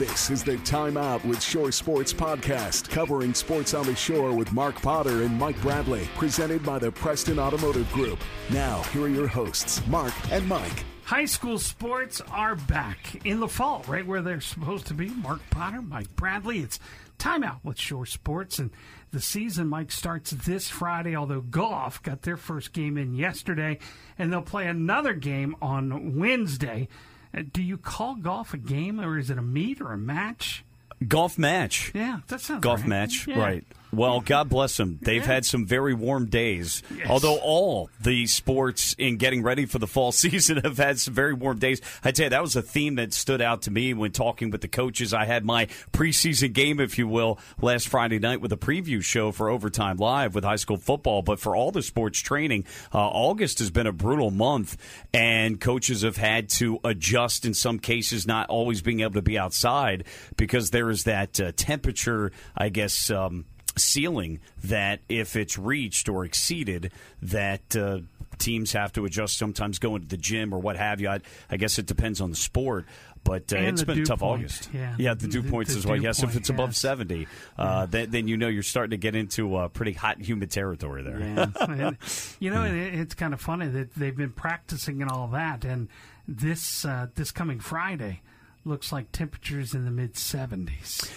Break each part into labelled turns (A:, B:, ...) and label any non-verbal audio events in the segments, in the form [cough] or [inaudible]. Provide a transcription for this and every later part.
A: This is the Time Out with Shore Sports podcast, covering sports on the shore with Mark Potter and Mike Bradley, presented by the Preston Automotive Group. Now, here are your hosts, Mark and Mike.
B: High school sports are back in the fall, right where they're supposed to be. Mark Potter, Mike Bradley. It's time out with Shore Sports, and the season, Mike, starts this Friday. Although golf got their first game in yesterday, and they'll play another game on Wednesday. Uh, do you call golf a game, or is it a meet or a match?
C: Golf match.
B: Yeah, that sounds
C: golf
B: right.
C: match.
B: Yeah.
C: Right. Well, God bless them. They've had some very warm days.
B: Yes.
C: Although all the sports in getting ready for the fall [laughs] season have had some very warm days. I tell you, that was a theme that stood out to me when talking with the coaches. I had my preseason game, if you will, last Friday night with a preview show for Overtime Live with high school football. But for all the sports training, uh, August has been a brutal month, and coaches have had to adjust in some cases, not always being able to be outside because there is that uh, temperature, I guess. Um, ceiling that if it's reached or exceeded that uh, teams have to adjust sometimes going to the gym or what have you I, I guess it depends on the sport but uh, it's
B: the
C: been a tough
B: point.
C: August
B: Yeah.
C: the dew points
B: the
C: as well yes if
B: point,
C: it's above 70 uh, then, then you know you're starting to get into uh, pretty hot humid territory there
B: Yeah. [laughs] And, you know, and it, it's kind of funny that they've been practicing and all that, and this uh, this coming Friday looks like temperatures in the mid seventies.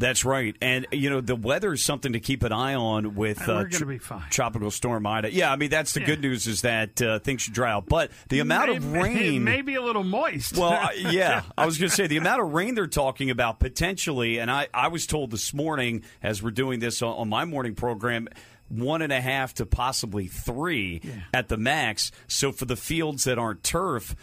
C: That's right, and you know the weather is something to keep an eye on with
B: Uh,
C: uh,
B: fine.
C: tropical storm Ida. Yeah, I mean that's the
B: Yeah.
C: good news is that uh, things should dry out, but the amount of [laughs] rain
B: maybe a little moist.
C: Well, I- [laughs] yeah, I was going to say the amount of rain they're talking about potentially, and I, I was told this morning as we're doing this on, on my morning program, one and a half to possibly three at the max. So for the fields that aren't turf.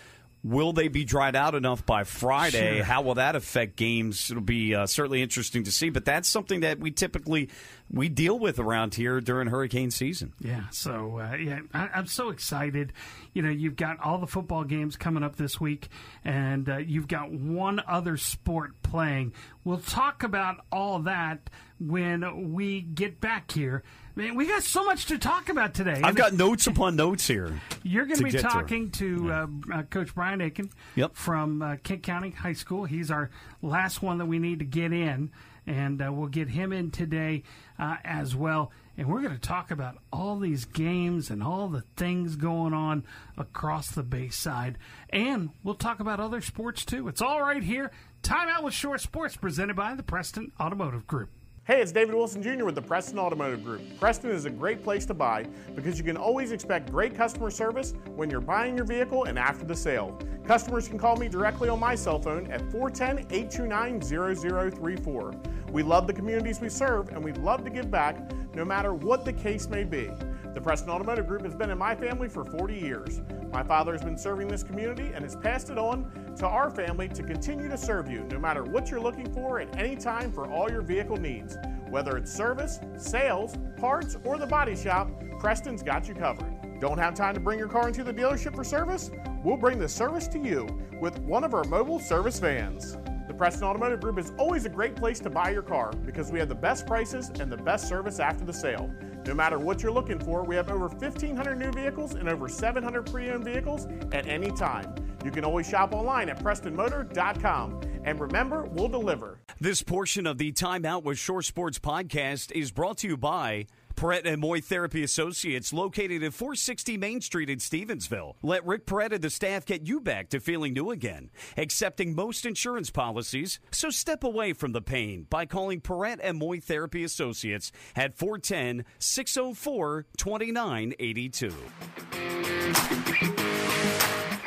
C: Will they be dried out enough by Friday?
B: Sure.
C: How will that affect games? It'll be uh, certainly interesting to see. But that's something that we typically we deal with around here during hurricane season.
B: Yeah, so uh, yeah, I, I'm so excited. You know, you've got all the football games coming up this week, and uh, you've got one other sport playing. We'll talk about all that when we get back here. Man, we got so much to talk about today.
C: I've got notes upon notes here.
B: You're going
C: to
B: be talking to, uh, uh, Coach Brian Aiken
C: Yep.
B: from uh, Kent County High School. He's our last one that we need to get in, and uh, we'll get him in today uh, as well. And we're going to talk about all these games and all the things going on across the Bayside. And we'll talk about other sports too. It's all right here. Time Out with Shore Sports, presented by the Preston Automotive Group.
D: Hey, it's David Wilson Jr. with the Preston Automotive Group. Preston is a great place to buy because you can always expect great customer service when you're buying your vehicle and after the sale. Customers can call me directly on my cell phone at 410 829 0034. We love the communities we serve and we love to give back no matter what the case may be. The Preston Automotive Group has been in my family for 40 years. My father has been serving this community and has passed it on to our family to continue to serve you no matter what you're looking for at any time for all your vehicle needs. Whether it's service, sales, parts, or the body shop, Preston's got you covered. Don't have time to bring your car into the dealership for service? We'll bring the service to you with one of our mobile service vans. The Preston Automotive Group is always a great place to buy your car because we have the best prices and the best service after the sale. No matter what you're looking for, we have over 1,500 new vehicles and over 700 pre owned vehicles at any time. You can always shop online at PrestonMotor.com. And remember, we'll deliver.
C: This portion of the Time Out with Shore Sports podcast is brought to you by Perrette and Moy Therapy Associates, located at 460 Main Street in Stevensville. Let Rick Perrette and the staff get you back to feeling new again. Accepting most insurance policies, so step away from the pain by calling Perrette and Moy Therapy Associates at 410 604 2982.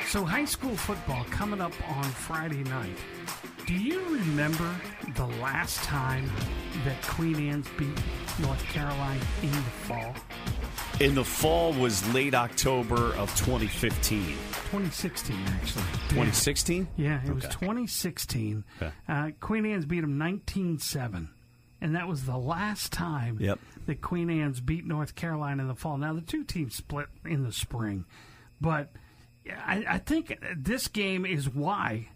B: So, high school football coming up on Friday night. Do you remember the last time that Queen Anne's beat North Caroline in the fall?
C: In the fall was late October of 2015.
B: 2016, actually.
C: 2016?
B: Yeah, it was 2016.
C: Okay.
B: Uh, Queen Anne's beat them 19-7. And that was the last time
C: Yep.
B: that Queen Anne's beat North Caroline in the fall. Now, the two teams split in the spring. But I, I think this game is why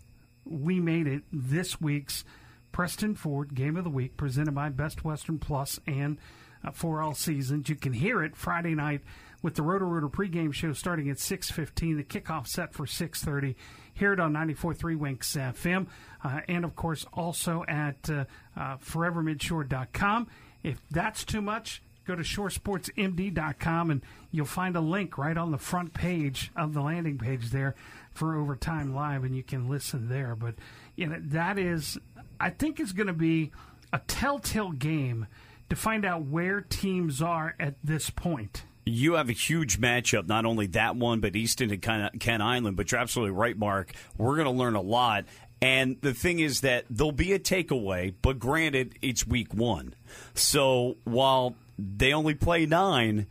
B: we made it this week's Preston Ford Game of the Week, presented by Best Western Plus and uh, for all seasons. You can hear it Friday night with the Roto Rooter pregame show starting at 6.15, the kickoff set for 6.30 here at on 94.3 Winks FM, uh, and of course also at uh, uh, forevermidshore.com. If that's too much, go to shoresportsmd.com and you'll find a link right on the front page of the landing page there for Overtime Live, and you can listen there. But you know that is, I think, is going to be a telltale game to find out where teams are at this point.
C: You have a huge matchup, not only that one, but Easton and Kent Island. But you're absolutely right, Mark. We're going to learn a lot. And the thing is that there'll be a takeaway, but granted, it's week one. So while they only play nine,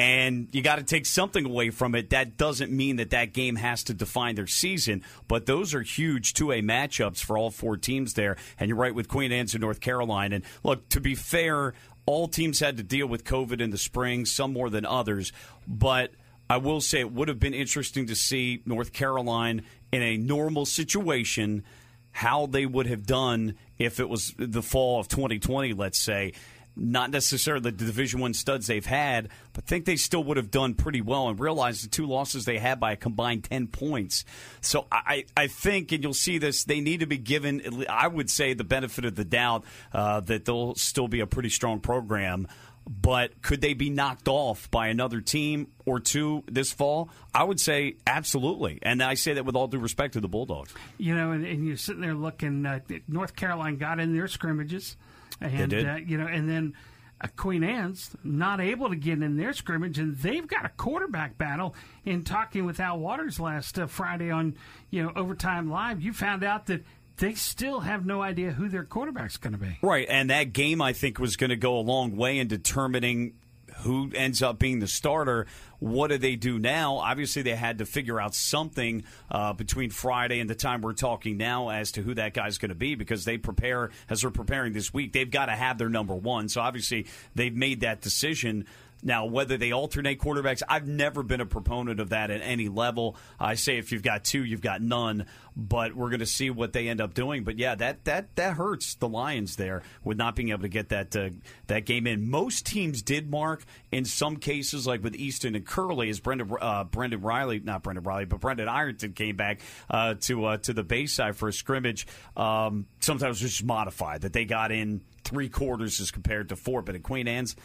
C: and you got to take something away from it. That doesn't mean that that game has to define their season, but those are huge two A matchups for all four teams there. And you're right with Queen Anne's and North Caroline. And look, to be fair, all teams had to deal with COVID in the spring, some more than others, but. I will say it would have been interesting to see North Caroline in a normal situation how they would have done if it was the fall of 2020, let's say not necessarily the Division One studs they've had, but think they still would have done pretty well and realize the two losses they had by a combined ten points. So I, I think, and you'll see this, they need to be given, I would say, the benefit of the doubt uh, that they'll still be a pretty strong program. But could they be knocked off by another team or two this fall? I would say absolutely. And I say that with all due respect to the Bulldogs.
B: You know, and, and you're sitting there looking, uh, North Caroline got in their scrimmages and uh, you know, and then uh, Queen Anne's not able to get in their scrimmage, and they've got a quarterback battle. In talking with Al Waters last uh, Friday on you know Overtime Live, you found out that they still have no idea who their quarterback's going to be.
C: Right, and that game I think was going to go a long way in determining who ends up being the starter. What do they do now? Obviously, they had to figure out something uh, between Friday and the time we're talking now as to who that guy's going to be because they prepare, as they're preparing this week, they've got to have their number one. So obviously, they've made that decision. Now, whether they alternate quarterbacks, I've never been a proponent of that at any level. I say if you've got two, you've got none. But we're going to see what they end up doing. But yeah, that that that hurts the Lions there with not being able to get that uh, that game in. Most teams did mark in some cases, like with Easton and Curley, as Brendan uh, Brendan Riley, not Brendan Riley, but Brendan Ireton came back uh, to uh, to the Bayside for a scrimmage. Um, sometimes just modified that they got in three quarters as compared to four. But at Queen Anne's,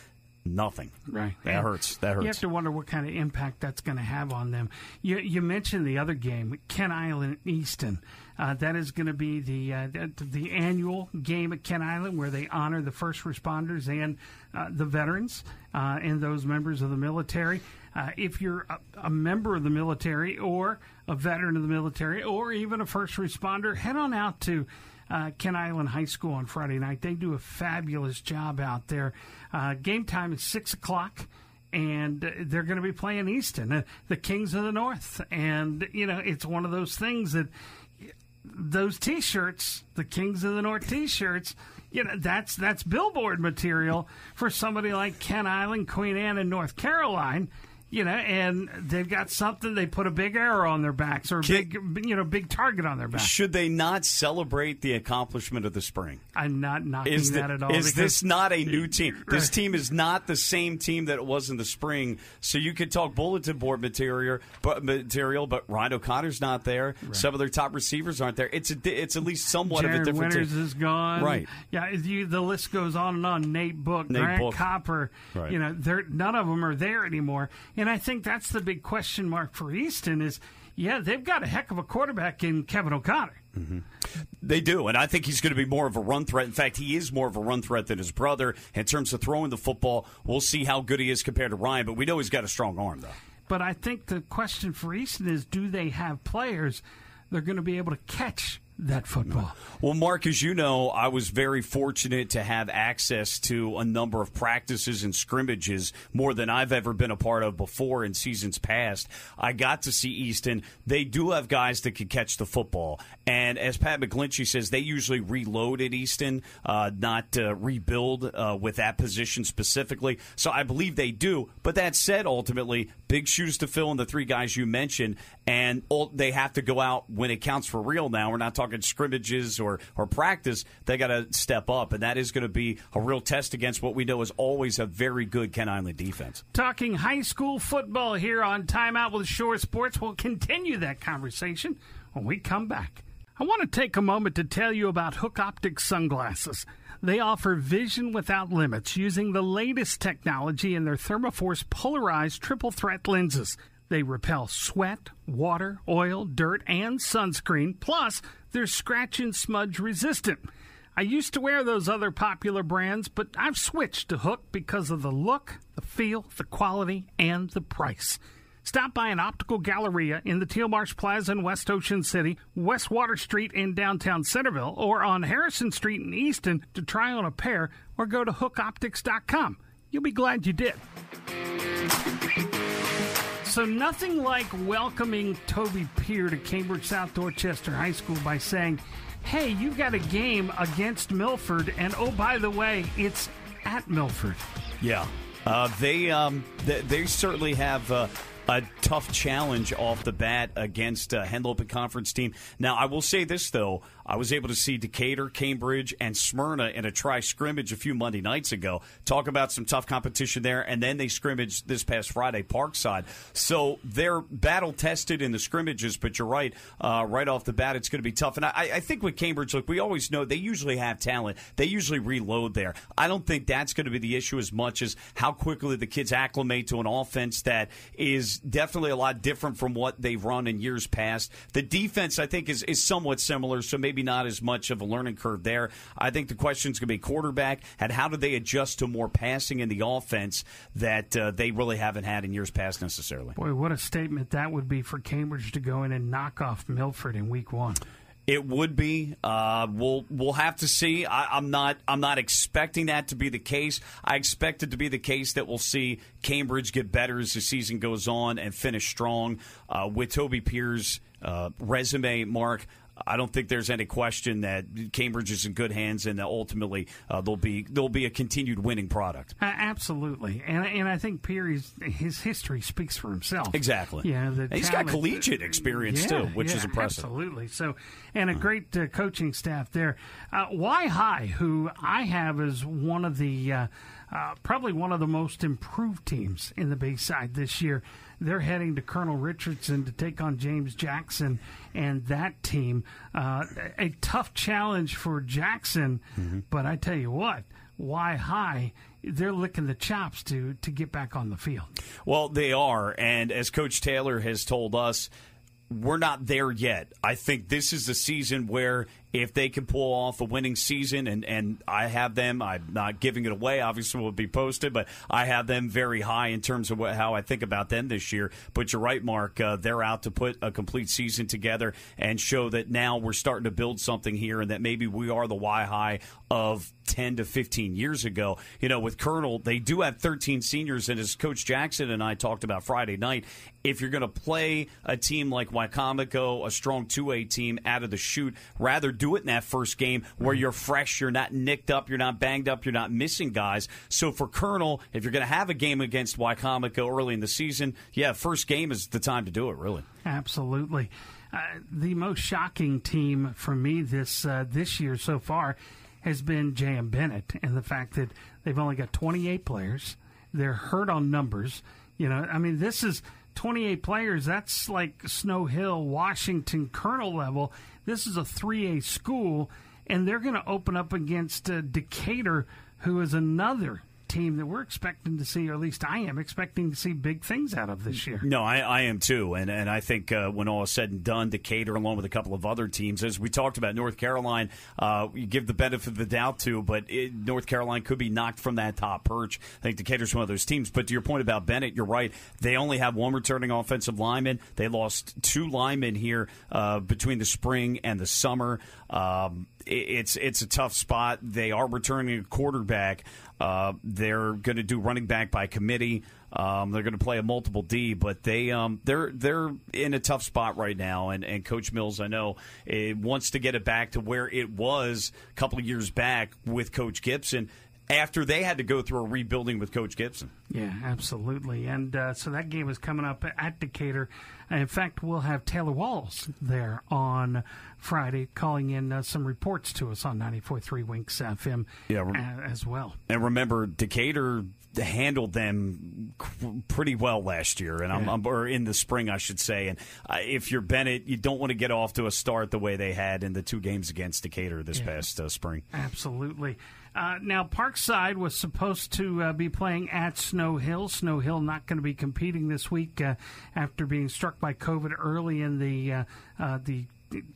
C: nothing.
B: Right.
C: That hurts. That hurts.
B: You have to wonder what kind of impact that's going to have on them. You, you mentioned the other game, Kent Island Easton. Uh, that is going to be the uh, the annual game at Kent Island where they honor the first responders and uh, the veterans uh, and those members of the military. Uh, if you're a, a, member of the military or a veteran of the military or even a first responder, head on out to uh, Kent Island High School on Friday night. They do a fabulous job out there. Uh, game time is 6 o'clock. And they're going to be playing Easton, uh, the Kings of the North. And, you know, it's one of those things that those T-shirts, the Kings of the North T-shirts, you know that's that's billboard material for somebody like Kent Island, Queen Anne, and North Caroline you know, and they've got something. They put a big arrow on their backs or a big, you know, big target on their back.
C: Should they not celebrate the accomplishment of the spring?
B: I'm not knocking is
C: that
B: at all.
C: Is this not a new team? [laughs] Right. This team is not the same team that it was in the spring. So you could talk bulletin board material, but material, but Ryan O'Connor's not there. Right. Some of their top receivers aren't there. It's a, it's at least somewhat
B: Jared
C: of a different.
B: Winters
C: team.
B: is gone.
C: Right.
B: Yeah. You, the list goes on and on. Nate Book, Nate Grant Book. Copper. Right. You know, none of them are there anymore. And I think that's the big question mark for Easton is, yeah, they've got a heck of a quarterback in Kevin O'Connor.
C: Mm-hmm. They do, and I think he's going to be more of a run threat. In fact, he is more of a run threat than his brother in terms of throwing the football. We'll see how good he is compared to Ryan, but we know he's got a strong arm, though.
B: But I think the question for Easton is, do they have players they're going to be able to catch that football.
C: Well, Mark, as you know, I was very fortunate to have access to a number of practices and scrimmages more than I've ever been a part of before in seasons past. I got to see Easton. They do have guys that can catch the football. And as Pat McGlinchey says, they usually reload at Easton, uh, not uh, rebuild uh, with that position specifically. So I believe they do. But that said, ultimately, big shoes to fill in the three guys you mentioned. And they have to go out when it counts for real now. We're not talking talking scrimmages or or practice, they got to step up, and that is going to be a real test against what we know is always a very good Kent Island defense.
B: Talking high school football here on Timeout with Shore Sports. We'll continue that conversation when we come back. I want to take a moment to tell you about Hook Optics sunglasses. They offer vision without limits using the latest technology in their Thermoforce polarized triple threat lenses. They repel sweat, water, oil, dirt, and sunscreen, plus they're scratch and smudge resistant. I used to wear those other popular brands, but I've switched to Hook because of the look, the feel, the quality, and the price. Stop by an optical galleria in the Teal Marsh Plaza in West Ocean City, West Water Street in downtown Centreville, or on Harrison Street in Easton to try on a pair, or go to hookoptics.com. You'll be glad you did. So, nothing like welcoming Toby Peer to Cambridge South Dorchester High School by saying, Hey, you've got a game against Milford, and oh, by the way, it's at Milford.
C: Yeah. Uh, they, um, they, they certainly have uh, a tough challenge off the bat against a Henlopen Conference team. Now, I will say this, though. I was able to see Decatur, Cambridge, and Smyrna in a try scrimmage a few Monday nights ago. Talk about some tough competition there, and then they scrimmaged this past Friday, Parkside. So they're battle tested in the scrimmages, but you're right. Uh, right off the bat, it's going to be tough. And I, I think with Cambridge, look, we always know they usually have talent. They usually reload there. I don't think that's going to be the issue as much as how quickly the kids acclimate to an offense that is definitely a lot different from what they've run in years past. The defense, I think, is, is somewhat similar, so maybe not as much of a learning curve there. I think the question is going to be quarterback and how do they adjust to more passing in the offense that uh, they really haven't had in years past necessarily.
B: Boy, what a statement that would be for Cambridge to go in and knock off Milford in week one.
C: It would be. Uh, we'll we'll have to see. I, am not I'm not expecting that to be the case. I expect it to be the case that we'll see Cambridge get better as the season goes on and finish strong uh, with Toby Peer's uh, resume. Mark, I don't think there's any question that Cambridge is in good hands, and that ultimately uh, there'll be there'll be a continued winning product.
B: Uh, absolutely, and and I think Peary's his history speaks for himself.
C: Exactly.
B: Yeah,
C: he's got collegiate experience
B: yeah,
C: too, which
B: yeah,
C: is impressive.
B: Absolutely. So, and a great uh, coaching staff there. Uh, Wi-Hi, who I have as one of the uh, probably one of the most improved teams in the Bayside this year. They're heading to Colonel Richardson to take on James Jackson and that team. Uh, a tough challenge for Jackson, mm-hmm. but I tell you what, Wi-Hi they're licking the chops to to get back on the field.
C: Well, they are, and as Coach Taylor has told us, we're not there yet. I think this is the season where if they can pull off a winning season, and, and I have them, I'm not giving it away, obviously will be posted, but I have them very high in terms of what, how I think about them this year. But you're right, Mark, uh, they're out to put a complete season together and show that now we're starting to build something here and that maybe we are the Wi-Hi of 10 to 15 years ago. You know, with Colonel, they do have 13 seniors, and as Coach Jackson and I talked about Friday night, if you're going to play a team like Wicomico, a strong 2A team out of the shoot, rather do do it in that first game where you're fresh, you're not nicked up, you're not banged up, you're not missing guys. So for Colonel, if you're going to have a game against Wicomico early in the season, yeah, first game is the time to do it, really.
B: Absolutely. Uh, the most shocking team for me this uh, this year so far has been J.M. Bennett and the fact that they've only got 28 players. They're hurt on numbers. You know, I mean, this is 28 players. That's like Snow Hill, Washington, Colonel level. This is a 3A school, and they're going to open up against uh, Decatur, who is another team that we're expecting to see, or at least I am expecting to see big things out of this year.
C: No, I, I am too, and and I think uh, when all is said and done, Decatur, along with a couple of other teams, as we talked about, North Caroline, uh, you give the benefit of the doubt to, but it, North Caroline could be knocked from that top perch. I think Decatur's one of those teams. But to your point about Bennett, you're right. They only have one returning offensive lineman. They lost two linemen here uh, between the spring and the summer. Um, it's it's a tough spot. They are returning a quarterback. Uh, they're going to do running back by committee. Um, they're going to play a multiple D, but they um, they're they're in a tough spot right now. And, and Coach Mills, I know, wants to get it back to where it was a couple of years back with Coach Gibson after they had to go through a rebuilding with Coach Gibson.
B: Yeah, absolutely. And uh, so that game is coming up at Decatur. In fact, we'll have Taylor Walls there on Friday calling in uh, some reports to us on 94.3 Winks FM yeah, uh, as well.
C: And remember, Decatur handled them pretty well last year, and I'm, I'm, or in the spring, I should say. And uh, if you're Bennett, you don't want to get off to a start the way they had in the two games against Decatur this yeah. past uh, spring.
B: Absolutely. Uh, now, Parkside was supposed to uh, be playing at Snow Hill. Snow Hill not going to be competing this week uh, after being struck by COVID early in the uh, uh, the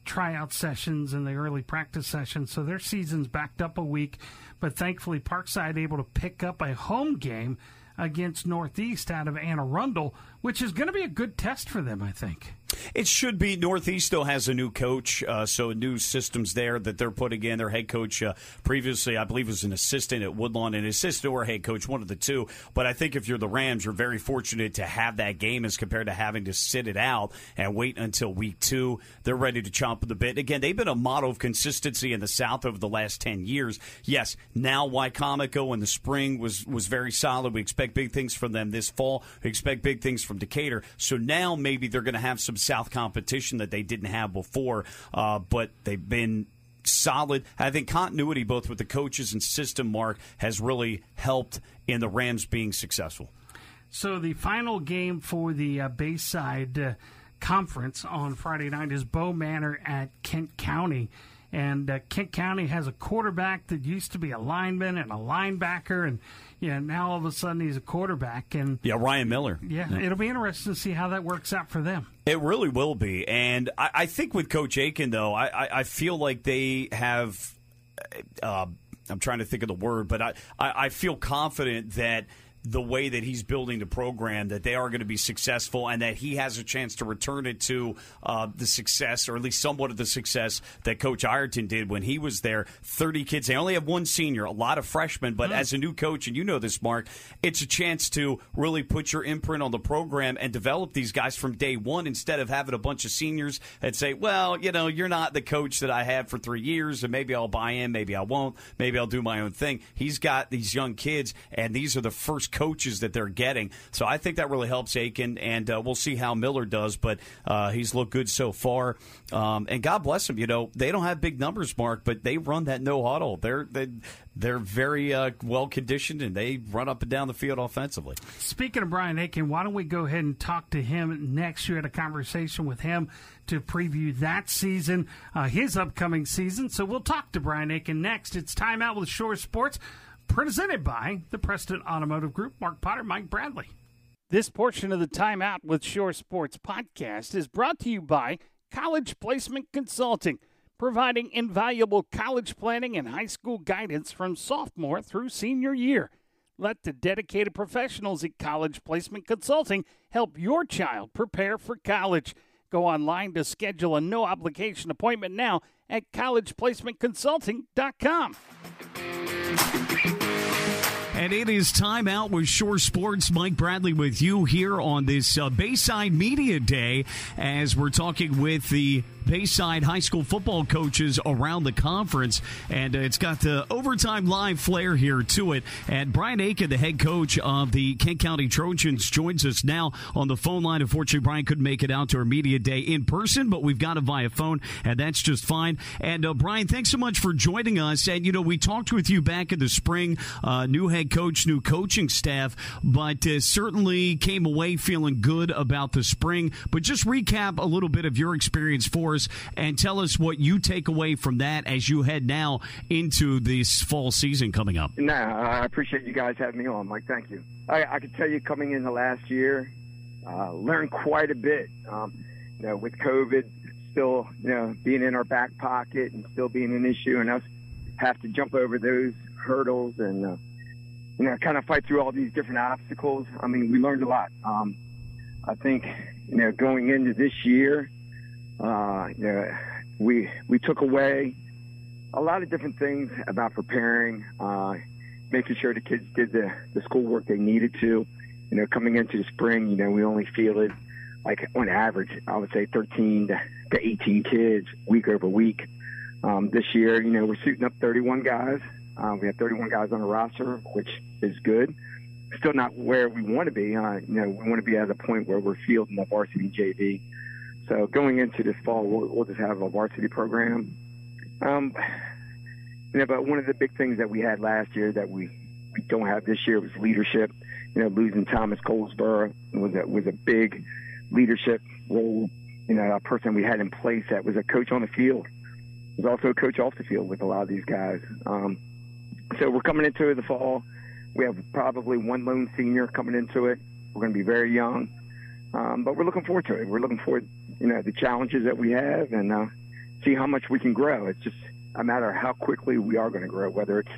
B: tryout sessions and the early practice sessions. So their season's backed up a week, but thankfully Parkside able to pick up a home game against Northeast out of Anne Arundel, which is going to be a good test for them, I think.
C: It should be. Northeast still has a new coach, uh, so new systems there that they're putting in. Their head coach uh, previously, I believe, was an assistant at Woodlawn, an assistant or head coach, one of the two. But I think if you're the Rams, you're very fortunate to have that game as compared to having to sit it out and wait until week two. They're ready to chomp the bit. Again, they've been a model of consistency in the South over the last 10 years. Yes, now Wicomico in the spring was, was very solid. We expect big things from them this fall. We expect big things from Decatur. So now maybe they're going to have some South competition that they didn't have before, uh, but they've been solid. I think continuity, both with the coaches and system, Mark, has really helped in the Rams being successful.
B: So the final game for the uh, Bayside uh, Conference on Friday night is Bow Manor at Kent County. And uh, Kent County has a quarterback that used to be a lineman and a linebacker, and yeah, now all of a sudden he's a quarterback. And
C: yeah, Ryan Miller.
B: Yeah, yeah. it'll be interesting to see how that works out for them.
C: It really will be, and I, I think with Coach Aiken though, I, I, I feel like they have. Uh, I'm trying to think of the word, but I, I, I feel confident that the way that he's building the program, that they are going to be successful, and that he has a chance to return it to uh, the success, or at least somewhat of the success that Coach Ireton did when he was there. Thirty kids. They only have one senior, a lot of freshmen, but mm. as a new coach, and you know this, Mark, it's a chance to really put your imprint on the program and develop these guys from day one instead of having a bunch of seniors that say, "Well, you know, you're not the coach that I had for three years, and maybe I'll buy in, maybe I won't, maybe I'll do my own thing." He's got these young kids, and these are the first coaches that they're getting. So I think that really helps Aiken, and uh, we'll see how Miller does. But uh, he's looked good so far, um, and God bless him. You know they don't have big numbers, Mark, but they run that no huddle. They're they, they're very uh, well conditioned, and they run up and down the field offensively.
B: Speaking of Brian Aiken, why don't we go ahead and talk to him next? You had a conversation with him to preview that season, uh, his upcoming season. So we'll talk to Brian Aiken next. It's time out with Shore Sports presented by the Preston Automotive Group. Mark Potter, Mike Bradley. This portion of the Timeout with Shore Sports podcast is brought to you by College Placement Consulting, providing invaluable college planning and high school guidance from sophomore through senior year. Let the dedicated professionals at College Placement Consulting help your child prepare for college. Go online to schedule a no obligation appointment now at collegeplacementconsulting.com.
E: And it is time out with Shore Sports. Mike Bradley with you here on this uh, Bayside Media Day as we're talking with the Bayside high school football coaches around the conference. And it's got the overtime live flair here to it. And Brian Aiken, the head coach of the Kent County Trojans, joins us now on the phone line. Unfortunately, Brian couldn't make it out to our media day in person, but we've got it via phone, and that's just fine. And uh, Brian, thanks so much for joining us. And, you know, we talked with you back in the spring, uh, new head coach, new coaching staff, but uh, certainly came away feeling good about the spring. But just recap a little bit of your experience for us and tell us what you take away from that as you head now into this fall season coming up.
F: No, I appreciate you guys having me on, Mike. Thank you. I, I can tell you, coming in the last year, uh, learned quite a bit. Um, you know, with COVID still, you know, being in our back pocket and still being an issue, and us have to jump over those hurdles and uh, you know kind of fight through all these different obstacles. I mean, we learned a lot. Um, I think you know going into this year, uh, know, we we took away a lot of different things about preparing, uh, making sure the kids did the the schoolwork they needed to. You know, coming into the spring, you know, we only fielded like on average, I would say 13 to, to 18 kids week over week. Um, this year, you know, we're shooting up 31 guys. Uh, we have 31 guys on the roster, which is good. Still not where we want to be. Uh, you know, we want to be at a point where we're fielding the varsity JV. So going into this fall, we'll, we'll just have a varsity program. Um, you know, but one of the big things that we had last year that we, we don't have this year was leadership. You know, losing Thomas Colesborough was a, was a big leadership role. You know, a person we had in place that was a coach on the field, was also a coach off the field with a lot of these guys. Um, so we're coming into the fall. We have probably one lone senior coming into it. We're going to be very young, um, but we're looking forward to it. We're looking forward, you know, the challenges that we have and uh, see how much we can grow. It's just a matter of how quickly we are going to grow, whether it's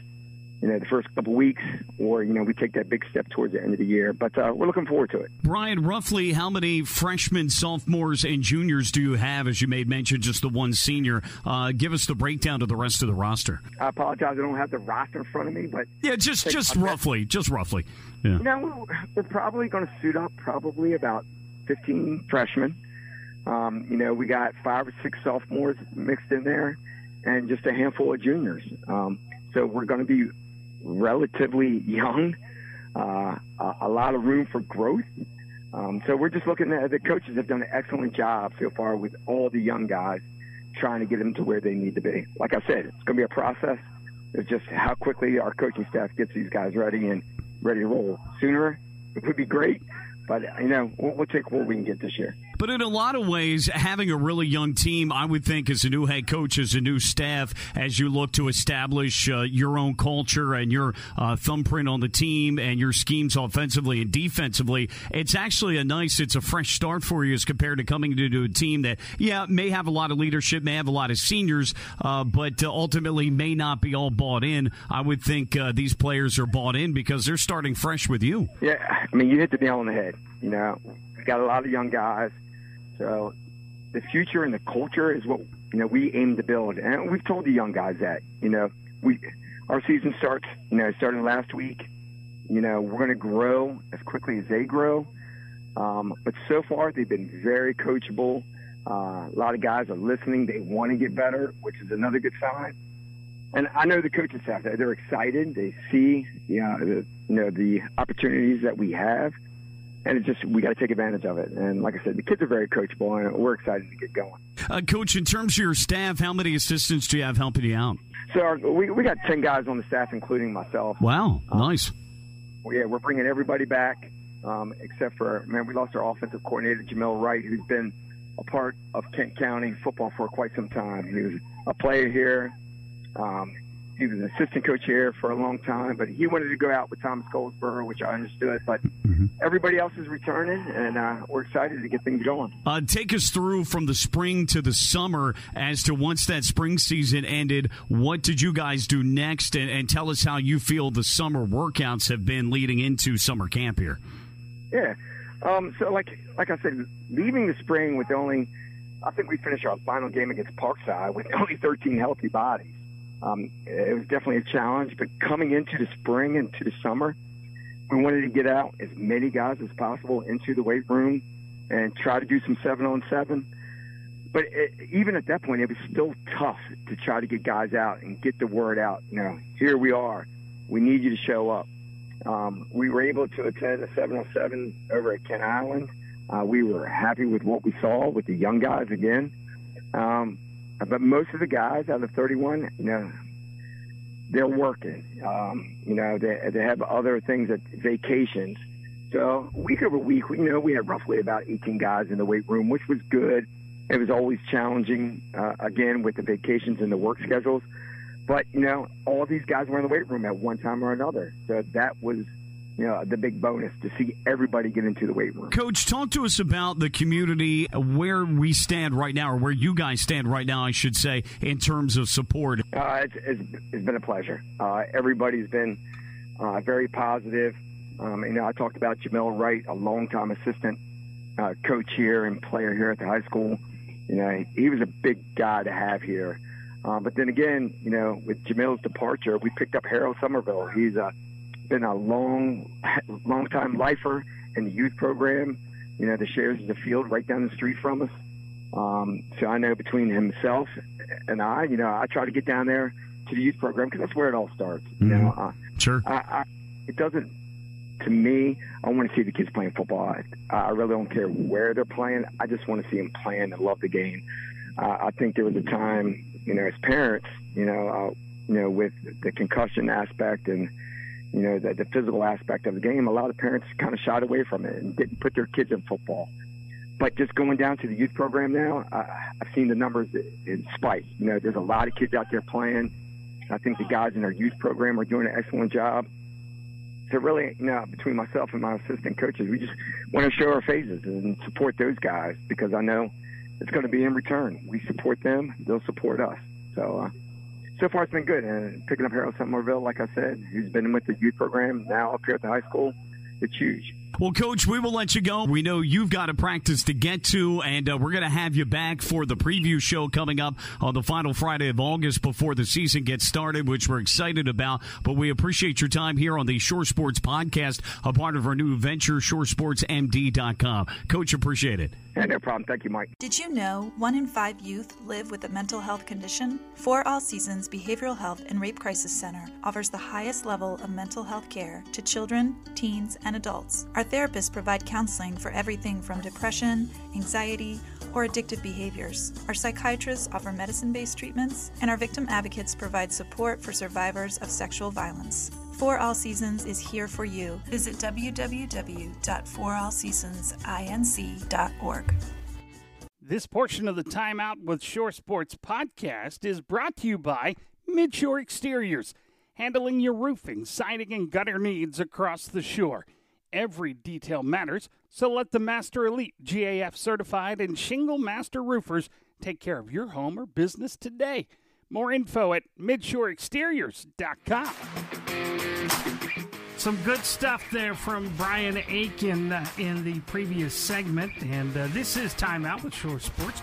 F: you know, the first couple weeks, or you know, we take that big step towards the end of the year. But uh, we're looking forward to it.
C: Brian, roughly how many freshmen, sophomores, and juniors do you have? As you made mention, just the one senior. Uh, give us the breakdown to the rest of the roster.
F: I apologize, I don't have the roster in front of me, but
C: yeah, just just roughly, just roughly. Yeah.
F: You know, we're probably going to suit up probably about 15 freshmen. Um, you know, we got five or six sophomores mixed in there, and just a handful of juniors. Um, so we're going to be relatively young, uh, a, lot of room for growth. Um, so we're just looking at the coaches have done an excellent job so far with all the young guys, trying to get them to where they need to be. Like I said, it's going to be a process. It's just how quickly our coaching staff gets these guys ready and ready to roll. Sooner, it would be great. But you know, we'll, we'll, take what we can get this year.
C: But in a lot of ways, having a really young team, I would think, as a new head coach, as a new staff, as you look to establish uh, your own culture and your uh, thumbprint on the team and your schemes offensively and defensively, it's actually a nice, it's a fresh start for you as compared to coming into a team that, yeah, may have a lot of leadership, may have a lot of seniors, uh, but uh, ultimately may not be all bought in. I would think uh, these players are bought in because they're starting fresh with you.
F: Yeah, I mean, you hit the nail on the head. You know, we got a lot of young guys. So the future and the culture is what you know we aim to build, and we've told the young guys that. You know, we our season starts. You know, starting last week. You know, we're going to grow as quickly as they grow. Um, but so far, they've been very coachable. Uh, a lot of guys are listening. They want to get better, which is another good sign. And I know the coaching staff; they're excited. They see, you know, the, you know, the opportunities that we have and it's just we got to take advantage of it. And like I said, the kids are very coachable, and we're excited to get going.
C: Uh, Coach, in terms of your staff, how many assistants do you have helping you out?
F: So our, we we got ten guys on the staff, including myself.
C: Wow, um, nice.
F: Well, yeah, we're bringing everybody back um, except for man, we lost our offensive coordinator Jamil Wright, who's been a part of Kent County football for quite some time. He was a player here. Um, he was an assistant coach here for a long time, but he wanted to go out with Thomas Colesborough, which I understood. But mm-hmm. everybody else is returning, and uh, we're excited to get things going.
C: Uh, take us through from the spring to the summer as to once that spring season ended, what did you guys do next? And, and tell us how you feel the summer workouts have been leading into summer camp here.
F: Yeah. Um, so, like like I said, leaving the spring with only, I think we finished our final game against Parkside with [laughs] only 13 healthy bodies. Um, it was definitely a challenge, but coming into the spring and to the summer, we wanted to get out as many guys as possible into the weight room and try to do some seven on seven. But it, even at that point, it was still tough to try to get guys out and get the word out. You know, here we are. We need you to show up. Um, we were able to attend a 707 over at Kent Island. Uh, we were happy with what we saw with the young guys again. Um, but most of the guys out of 31, you know, they're working. Um, you know, they, they have other things at vacations. So week over week, you know, we had roughly about 18 guys in the weight room, which was good. It was always challenging, uh, again, with the vacations and the work schedules. But, you know, all these guys were in the weight room at one time or another. So that was you know, the big bonus to see everybody get into the weight room.
C: Coach, talk to us about the community, where we stand right now, or where you guys stand right now, I should say, in terms of support.
F: Uh, it's, it's, it's been a pleasure. Uh, everybody's been uh, very positive. Um, you know, I talked about Jamil Wright, a longtime assistant uh, coach here and player here at the high school. You know, he was a big guy to have here. Uh, but then again, you know, with Jamil's departure, we picked up Harold Somerville. He's a been a long, [laughs] long time lifer in the youth program. You know, the shares in the field right down the street from us. Um, so I know between himself and I, you know, I try to get down there to the youth program because that's where it all starts. You
E: Mhm.
F: know, uh,
E: Sure.
F: I, I, it doesn't. To me, I want to see the kids playing football. I, I really don't care where they're playing. I just want to see them playing and love the game. Uh, I think there was a time, you know, as parents, you know, uh, you know, with the concussion aspect and you know the, the physical aspect of the game, a lot of parents kind of shied away from it and didn't put their kids in football. But just going down to the youth program now, uh, I've seen the numbers in spike. You know, there's a lot of kids out there playing. I think the guys in our youth program are doing an excellent job. So really, you know, between myself and my assistant coaches, we just want to show our faces and support those guys because I know it's going to be in return. We support them; they'll support us. So, uh, so far it's been good. And picking up Harold Somerville, like I said, who's been with the youth program now up here at the high school, it's huge.
E: Well, Coach, we will let you go. We know you've got a practice to get to, and uh, we're going to have you back for the preview show coming up on the final Friday of August before the season gets started, which we're excited about. But we appreciate your time here on the Shore Sports Podcast, a part of our new venture, ShoreSportsMD.com. Coach, appreciate it.
F: Yeah, no problem. Thank you, Mike.
G: Did you know one in five youth live with a mental health condition? For All Seasons Behavioral Health and Rape Crisis Center offers the highest level of mental health care to children, teens, and adults. Our therapists provide counseling for everything from depression, anxiety, or addictive behaviors. Our psychiatrists offer medicine based treatments, and our victim advocates provide support for survivors of sexual violence. For All Seasons is here for you. Visit www.forallseasonsinc.org.
B: This portion of the Timeout with Shore Sports podcast is brought to you by Midshore Exteriors, handling your roofing, siding, and gutter needs across the shore. Every detail matters, so let the Master Elite GAF certified and shingle master roofers take care of your home or business today. More info at midshoreexteriors.com. Some good stuff there from Brian Aiken uh, in the previous segment. And uh, this is Time Out with Shore Sports,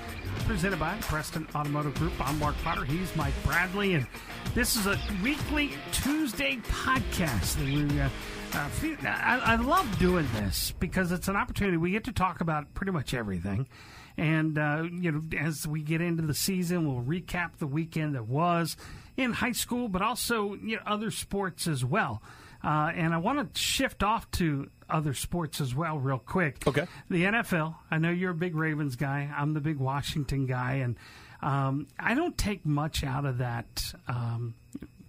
B: presented by Preston Automotive Group. I'm Mark Potter. He's Mike Bradley. And this is a weekly Tuesday podcast. we, uh, uh, I, I love doing this because it's an opportunity. We get to talk about pretty much everything. And, uh, you know, as we get into the season, we'll recap the weekend that was in high school, but also you know, other sports as well. Uh, and I want to shift off to other sports as well, real quick.
C: Okay.
B: The NFL. I know you're a big Ravens guy. I'm the big Washington guy, and um, I don't take much out of that um,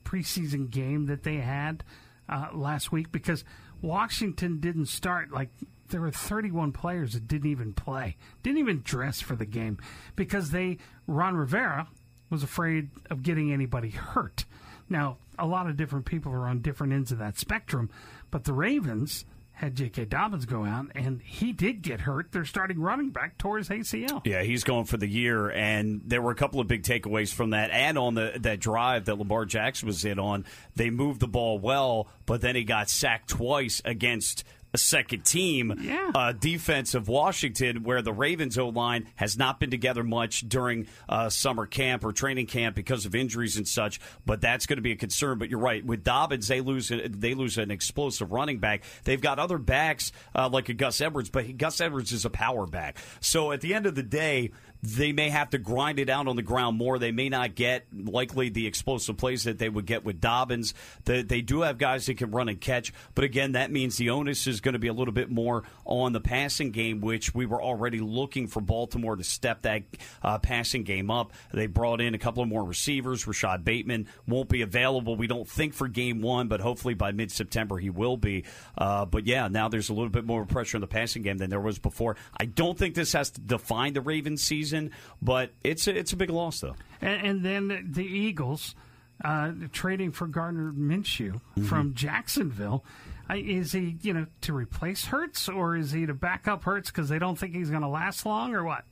B: preseason game that they had uh, last week because Washington didn't start like there were 31 players that didn't even play, didn't even dress for the game because they Ron Rivera was afraid of getting anybody hurt. Now, a lot of different people are on different ends of that spectrum, but the Ravens had J.K. Dobbins go out, and he did get hurt. Their starting running back his ACL.
C: Yeah, he's going for the year, and there were a couple of big takeaways from that. And on the that drive that Lamar Jackson was in on, they moved the ball well, but then he got sacked twice against second team
B: Yeah.
C: uh, defense of Washington, where the Ravens O line has not been together much during uh, summer camp or training camp because of injuries and such. But that's going to be a concern. But you're right with Dobbins, they lose they lose an explosive running back. They've got other backs uh, like a Gus Edwards, but he, Gus Edwards is a power back. So at the end of the day. They may have to grind it out on the ground more. They may not get likely the explosive plays that they would get with Dobbins. They, they do have guys that can run and catch, but again, that means the onus is going to be a little bit more on the passing game, which we were already looking for Baltimore to step that uh, passing game up. They brought in a couple of more receivers. Rashod Bateman won't be available, we don't think, for game one, but hopefully by mid September he will be. Uh, but yeah, now there's a little bit more pressure on the passing game than there was before. I don't think this has to define the Ravens season, but it's a, it's a big loss, though.
B: And, and then the Eagles uh, trading for Gardner Minshew from Jacksonville. Is he, you know, to replace Hurts, or is he to back up Hurts because they don't think he's going to last long, or what?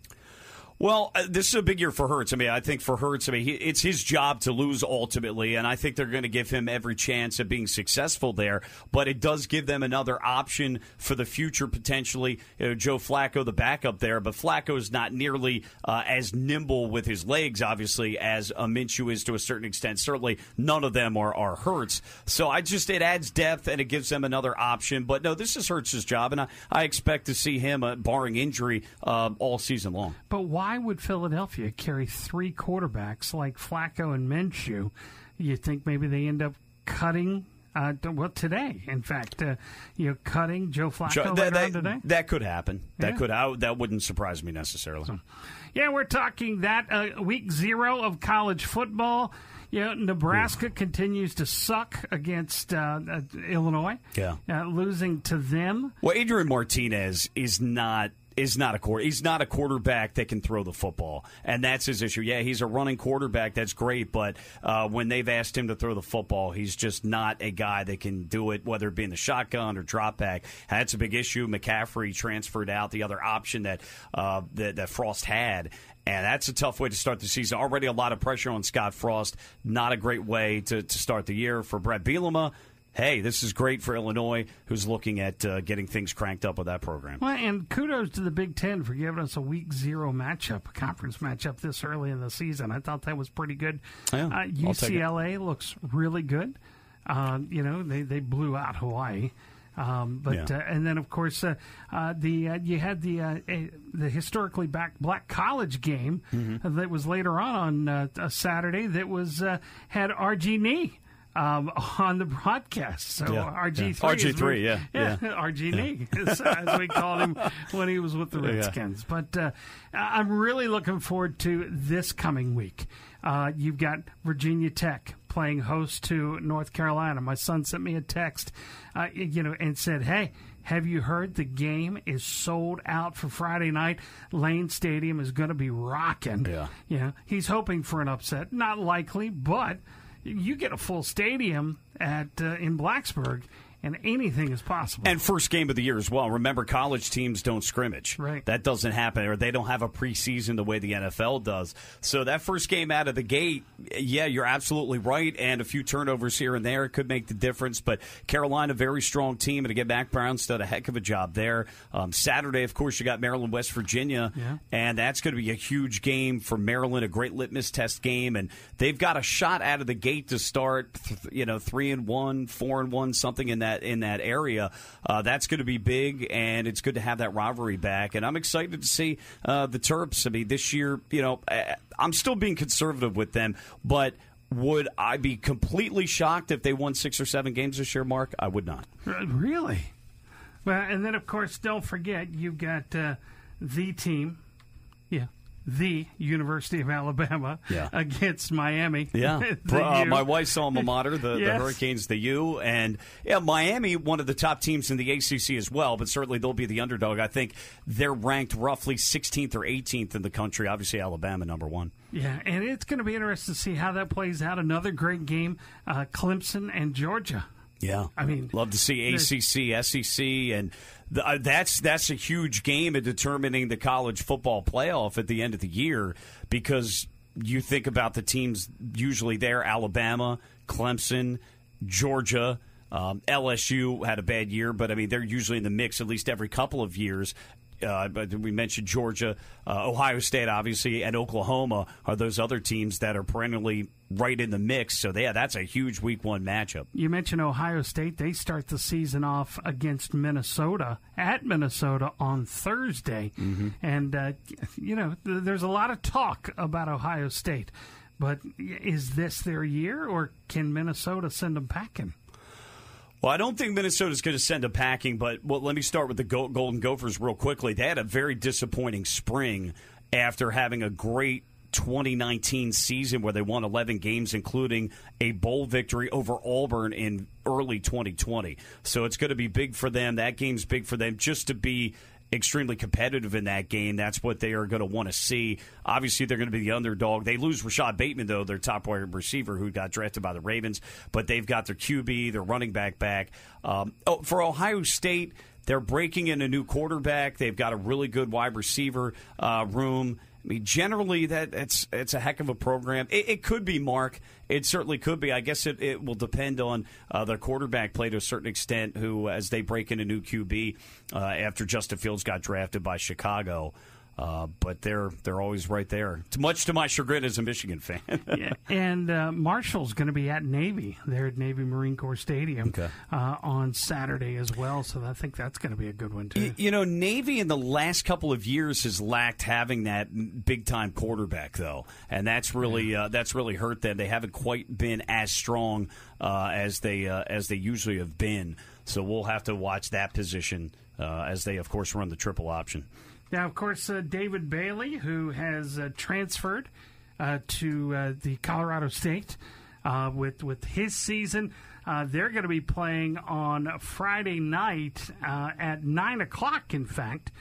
C: Well, uh, this is a big year for Hurts. I mean, I think for Hurts, I mean, he, it's his job to lose ultimately, and I think they're going to give him every chance of being successful there. But it does give them another option for the future potentially. You know, Joe Flacco, the backup there, but Flacco is not nearly uh, as nimble with his legs, obviously, as a Minshew is to a certain extent. Certainly, none of them are are Hurts. So I just it adds depth and it gives them another option. But no, this is Hurts's job, and I, I expect to see him, uh, barring injury, uh, all season long.
B: But why why would Philadelphia carry three quarterbacks like Flacco and Minshew? You think maybe they end up cutting uh, well, today, in fact, uh, you know, cutting Joe Flacco
C: that, that,
B: today.
C: that could happen. That could I, that wouldn't surprise me necessarily.
B: Yeah, we're talking that uh, week zero of college football. You know, Nebraska continues to suck against uh, uh, Illinois.
C: Yeah.
B: uh, losing to them.
C: Well, Adrian Martinez is not is not a quarter. He's not a quarterback that can throw the football, and that's his issue. Yeah, he's a running quarterback. That's great, but uh, when they've asked him to throw the football, he's just not a guy that can do it. Whether it be in the shotgun or drop back, that's a big issue. McCaffrey transferred out, the other option that uh, that, that Frost had. And that's a tough way to start the season. Already a lot of pressure on Scott Frost. Not a great way to, to start the year for Brett Bielema hey, this is great for Illinois, who's looking at uh, getting things cranked up with that program.
B: Well, and kudos to the Big Ten for giving us a week zero matchup, a conference matchup this early in the season. I thought that was pretty good.
C: Yeah,
B: uh,
C: I'll take it.
B: UCLA looks really good. Um, you know, they, they blew out Hawaii. Um, but
C: Yeah.
B: uh, and then of course uh, uh, the uh, you had the uh, a, the historically back black college game
C: Mm-hmm.
B: that was later on on uh, a Saturday that was uh, had RG knee. Um, [laughs] on the broadcast, so
C: Yeah,
B: RG
C: yeah.
B: three,
C: RG3, yeah, yeah. [laughs]
B: RG knee, [laughs] as, as we called him when he was with the
C: Yeah.
B: Redskins. But uh, I'm really looking forward to this coming week. Uh, you've got Virginia Tech playing host to North Carolina. My son sent me a text, uh, you know, and said, "Hey." Have you heard the game is sold out for Friday night? Lane Stadium is going to be rocking.
C: Yeah.
B: Know, he's hoping for an upset. Not likely, but you get a full stadium at uh, in Blacksburg, and anything is possible.
C: And first game of the year as well. Remember, college teams don't scrimmage.
B: Right.
C: That doesn't happen, or they don't have a preseason the way the NFL does. So that first game out of the gate, yeah, you're absolutely right. And a few turnovers here and there could make the difference. But Carolina, very strong team, and again, Mack Brown's done a heck of a job there. Um, Saturday, of course, you got Maryland, West Virginia,
B: Yeah.
C: and that's going to be a huge game for Maryland, a great litmus test game, and they've got a shot out of the gate to start, you know, three and one, four and one, something in that in that area. Uh, that's going to be big, and it's good to have that rivalry back. And I'm excited to see uh, the Terps. I mean, this year, you know, eh, I'm still being conservative with them, but. Would I be completely shocked if they won six or seven games this year, Mark? I would not.
B: Uh, Really? Well, and then of course, don't forget you've got uh, the team, the University of Alabama
C: Yeah.
B: against Miami.
C: Yeah, [laughs] uh, my wife's alma mater, the, the Hurricanes, the U, and yeah, Miami, one of the top teams in the ACC as well. But certainly they'll be the underdog. I think they're ranked roughly 16th or 18th in the country. Obviously, Alabama number one.
B: Yeah, and it's going to be interesting to see how that plays out. Another great game, uh, Clemson and Georgia.
C: Yeah,
B: I mean,
C: love to see ACC, SEC, and the, uh, that's that's a huge game in determining the college football playoff at the end of the year because you think about the teams usually there: Alabama, Clemson, Georgia. Um, LSU had a bad year, but I mean they're usually in the mix at least every couple of years. Uh, but we mentioned Georgia, uh, Ohio State, obviously, and Oklahoma are those other teams that are perennially right in the mix. So, yeah, that's a huge Week One matchup.
B: You mentioned Ohio State. They start the season off against Minnesota at Minnesota on Thursday.
C: Mm-hmm.
B: And, uh, you know, th- there's a lot of talk about Ohio State. But is this their year, or can Minnesota send them packing?
C: Well, I don't think Minnesota's going to send a packing, but well, let me start with the Go- Golden Gophers real quickly. They had a very disappointing spring after having a great 2019 season where they won 11 games, including a bowl victory over Auburn in early 2020. So it's going to be big for them. That game's big for them just to be extremely competitive in that game. That's what they are going to want to see. Obviously, they're going to be the underdog. They lose Rashod Bateman, though, their top wide receiver who got drafted by the Ravens, but they've got their QB, their running back back. Um, oh, for Ohio State, they're breaking in a new quarterback. They've got a really good wide receiver uh, room. I mean, generally, that it's it's a heck of a program. It, it could be Mark. It certainly could be. I guess it, it will depend on uh, their quarterback play to a certain extent. Who, as they break in a new QB uh, after Justin Fields got drafted by Chicago. Uh, but they're they're always right there. It's much to my chagrin as a Michigan fan. [laughs]
B: yeah. And uh, Marshall's going to be at Navy there at Navy Marine Corps Stadium
C: Okay.
B: uh, on Saturday as well. So I think that's going to be a good one too.
C: Y- You know, Navy in the last couple of years has lacked having that big time quarterback, though, and that's really uh, that's really hurt them. They haven't quite been as strong uh, as they uh, as they usually have been. So we'll have to watch that position uh, as they, of course, run the triple option.
B: Now, of course, uh, David Bailey, who has uh, transferred uh, to uh, the Colorado State uh, with with his season, they're going to be playing on Friday night at nine o'clock. In fact,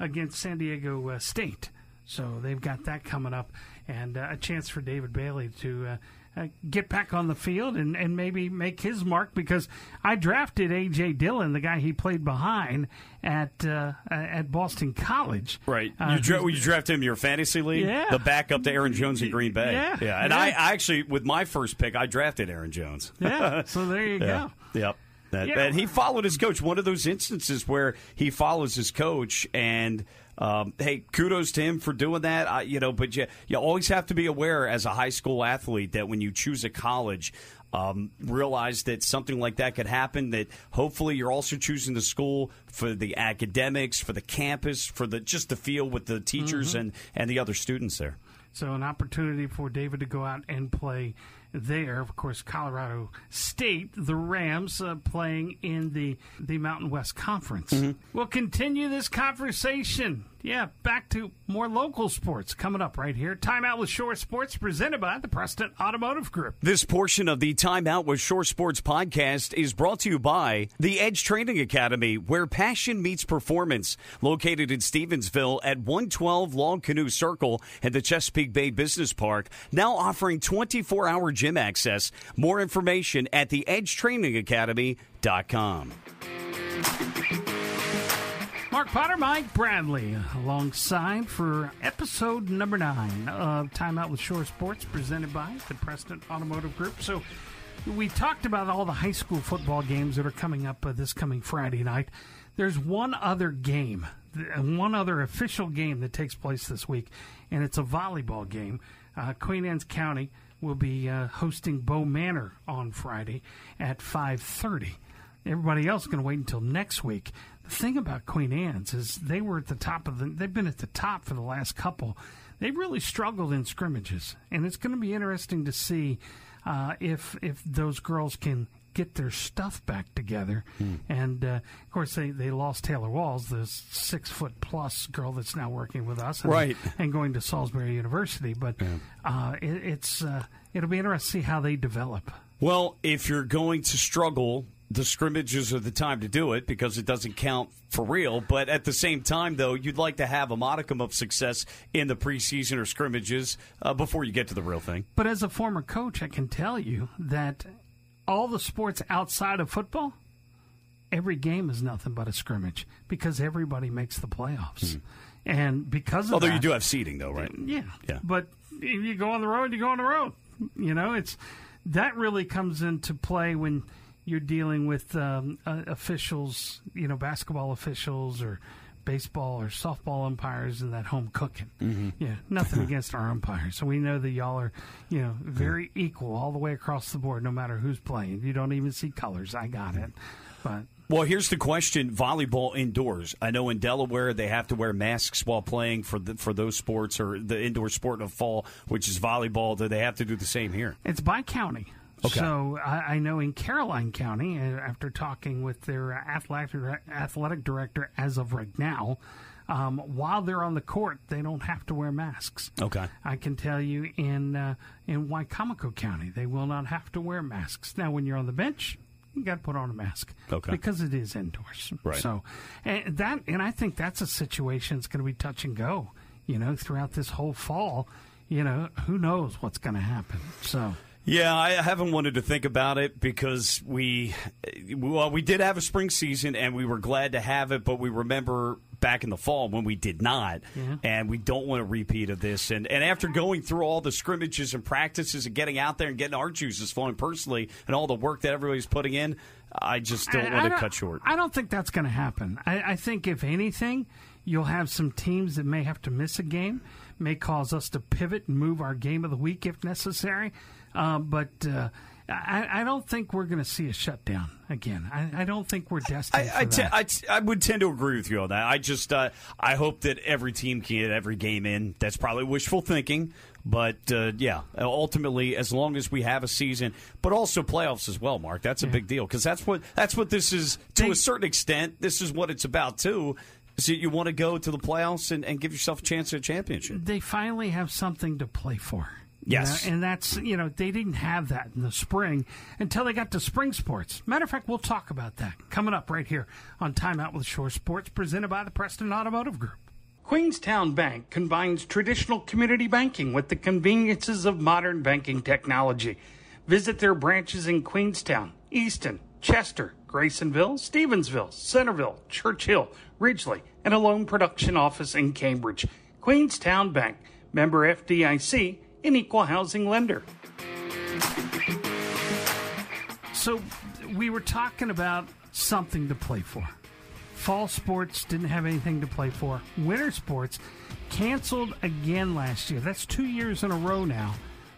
B: against San Diego State. So they've got that coming up, and a chance for David Bailey to. Uh, get back on the field and, and maybe make his mark because I drafted A.J. Dillon, the guy he played behind at uh, at Boston College.
C: Right.
B: Uh,
C: you, dra- you drafted him in your fantasy league?
B: Yeah.
C: The backup to Aaron Jones in Green Bay.
B: Yeah,
C: Yeah. And
B: yeah.
C: I, I actually, with my first pick, I drafted Aaron Jones.
B: yeah. So there you [laughs]
C: Yeah.
B: go.
C: Yep. That,
B: Yeah.
C: And he followed his coach. One of those instances where he follows his coach, and um, hey, kudos to him for doing that. I, you know, but you you always have to be aware as a high school athlete that when you choose a college. Um, realize that something like that could happen. That hopefully you're also choosing the school for the academics, for the campus, for the just the feel with the teachers
B: Mm-hmm.
C: and and the other students there.
B: So an opportunity for David to go out and play there. Of course, Colorado State, the Rams, uh, playing in the the Mountain West Conference. We'll continue this conversation. Yeah, back to more local sports coming up right here. Timeout with Shore Sports, presented by the Preston Automotive Group.
C: This portion of the Timeout with Shore Sports podcast is brought to you by the Edge Training Academy, where passion meets performance. Located in Stevensville at 112 Long Canoe Circle and the Chesapeake Bay Business Park, now offering 24 hour gym access. More information at theedgetrainingacademy.com.
B: Mark Potter, Mike Bradley, alongside for episode number nine of Time Out with Shore Sports, presented by the Preston Automotive Group. So, we talked about all the high school football games that are coming up uh, this coming Friday night. There's one other game, one other official game that takes place this week, and it's a volleyball game. Uh, Queen Anne's County will be uh, hosting Bow Manor on Friday at 5:30. Everybody else is going to wait until next week. Thing about Queen Anne's is they were at the top of the. They've been at the top for the last couple. They really struggled in scrimmages, and it's going to be interesting to see uh, if if those girls can get their stuff back together. And uh, of course, they, they lost Taylor Walls, the six foot plus girl that's now working with us, and,
C: Right.
B: and going to Salisbury University. But uh, it, it's uh, it'll be interesting to see how they develop.
C: Well, if you're going to struggle, the scrimmages are the time to do it because it doesn't count for real. But at the same time, though, you'd like to have a modicum of success in the preseason or scrimmages uh, before you get to the real thing.
B: But as a former coach, I can tell you that all the sports outside of football, every game is nothing but a scrimmage because everybody makes the playoffs. And because of
C: Hmm. Although you do have seating, though, right?
B: yeah.
C: Yeah.
B: But if you go on the road, you go on the road. You know, it's that really comes into play when you're dealing with um, uh, officials, you know, basketball officials or baseball or softball umpires and that home cooking.
C: Mm-hmm.
B: Yeah, nothing [laughs] against our umpires. So we know that y'all are, you know, very equal all the way across the board, no matter who's playing. You don't even see colors. I got it. But
C: Well, here's the question: volleyball indoors. I know in Delaware they have to wear masks while playing for the, for those sports or the indoor sport of fall, which is volleyball. Do they have to do the same here?
B: It's by county.
C: Okay.
B: So I, I know in Caroline County, uh, after talking with their athletic athletic director as of right now, um, while they're on the court, they don't have to wear masks.
C: Okay.
B: I can tell you in uh, in Wicomico County, they will not have to wear masks. Now, when you're on the bench, you got to put on a mask
C: Okay.
B: because it is indoors.
C: Right.
B: So, and that and I think that's a situation that's going to be touch and go. You know, throughout this whole fall, you know, who knows what's going to happen. So.
C: Yeah, I haven't wanted to think about it because we, well, we did have a spring season and we were glad to have it, but we remember back in the fall when we did not,
B: Yeah.
C: and we don't want a repeat of this. And and after going through all the scrimmages and practices and getting out there and getting our juices flowing personally, and all the work that everybody's putting in, I just don't
B: I-
C: want
B: I
C: to cut short.
B: I don't think that's going to happen. I, I think if anything, You'll have some teams that may have to miss a game, may cause us to pivot and move our game of the week if necessary. Uh, but uh, I, I, don't think we're going to see a shutdown again. I, I don't think we're destined. I,
C: I, t- I, t- I would tend to agree with you on that. I just uh, I hope that every team can get every game in. That's probably wishful thinking. But uh, yeah, ultimately, as long as we have a season, but also playoffs as well, Mark, that's a yeah. big deal because that's what that's what this is to they, a certain extent. This is what it's about too. So you want to go to the playoffs and, and give yourself a chance at a championship.
B: They finally have something to play for.
C: Yes.
B: You know? And that's, you know, they didn't have that in the spring until they got to spring sports. Matter of fact, we'll talk about that coming up right here on Time Out with Shore Sports, presented by the Preston Automotive Group. Queenstown Bank combines traditional community banking with the conveniences of modern banking technology. Visit their branches in Queenstown, Easton, Chester, Graysonville, Stevensville, Centreville, Churchill, Ridgely, and a loan production office in Cambridge. Queenstown Bank, member FDIC, an equal housing lender. So, we were talking about something to play for. Fall sports didn't have anything to play for. Winter sports canceled again last year. That's two years in a row now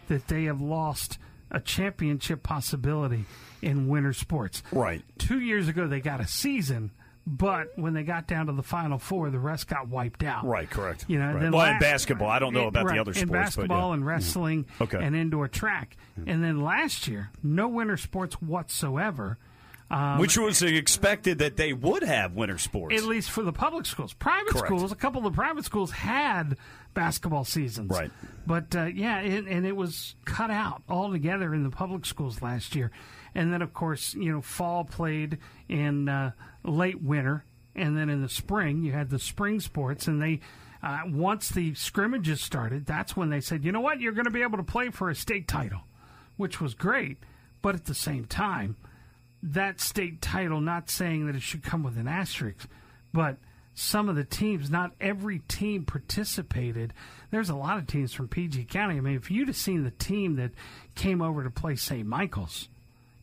B: that they have lost a championship possibility in winter sports.
C: Right.
B: Two years ago, they got a season. But when they got down to the final four, the rest got wiped out.
C: Right, correct.
B: You know,
C: right. well,
B: last,
C: in basketball, I don't know about
B: right,
C: the other sports.
B: In basketball
C: yeah.
B: and wrestling
C: okay.
B: and indoor track, and then last year, no winter sports whatsoever.
C: Um, Which was expected that they would have winter sports.
B: At least for the public schools. Private
C: Correct.
B: schools, a couple of the private schools had basketball seasons.
C: Right.
B: But uh, yeah, it, and it was cut out altogether in the public schools last year. And then, of course, you know, fall played in uh, late winter. And then in the spring, you had the spring sports. And they, uh, once the scrimmages started, that's when they said, you know what, you're going to be able to play for a state title, which was great. But at the same time, that state title, not saying that it should come with an asterisk, but some of the teams, not every team participated. There's a lot of teams from PG County. I mean, if you'd have seen the team that came over to play St. Michael's,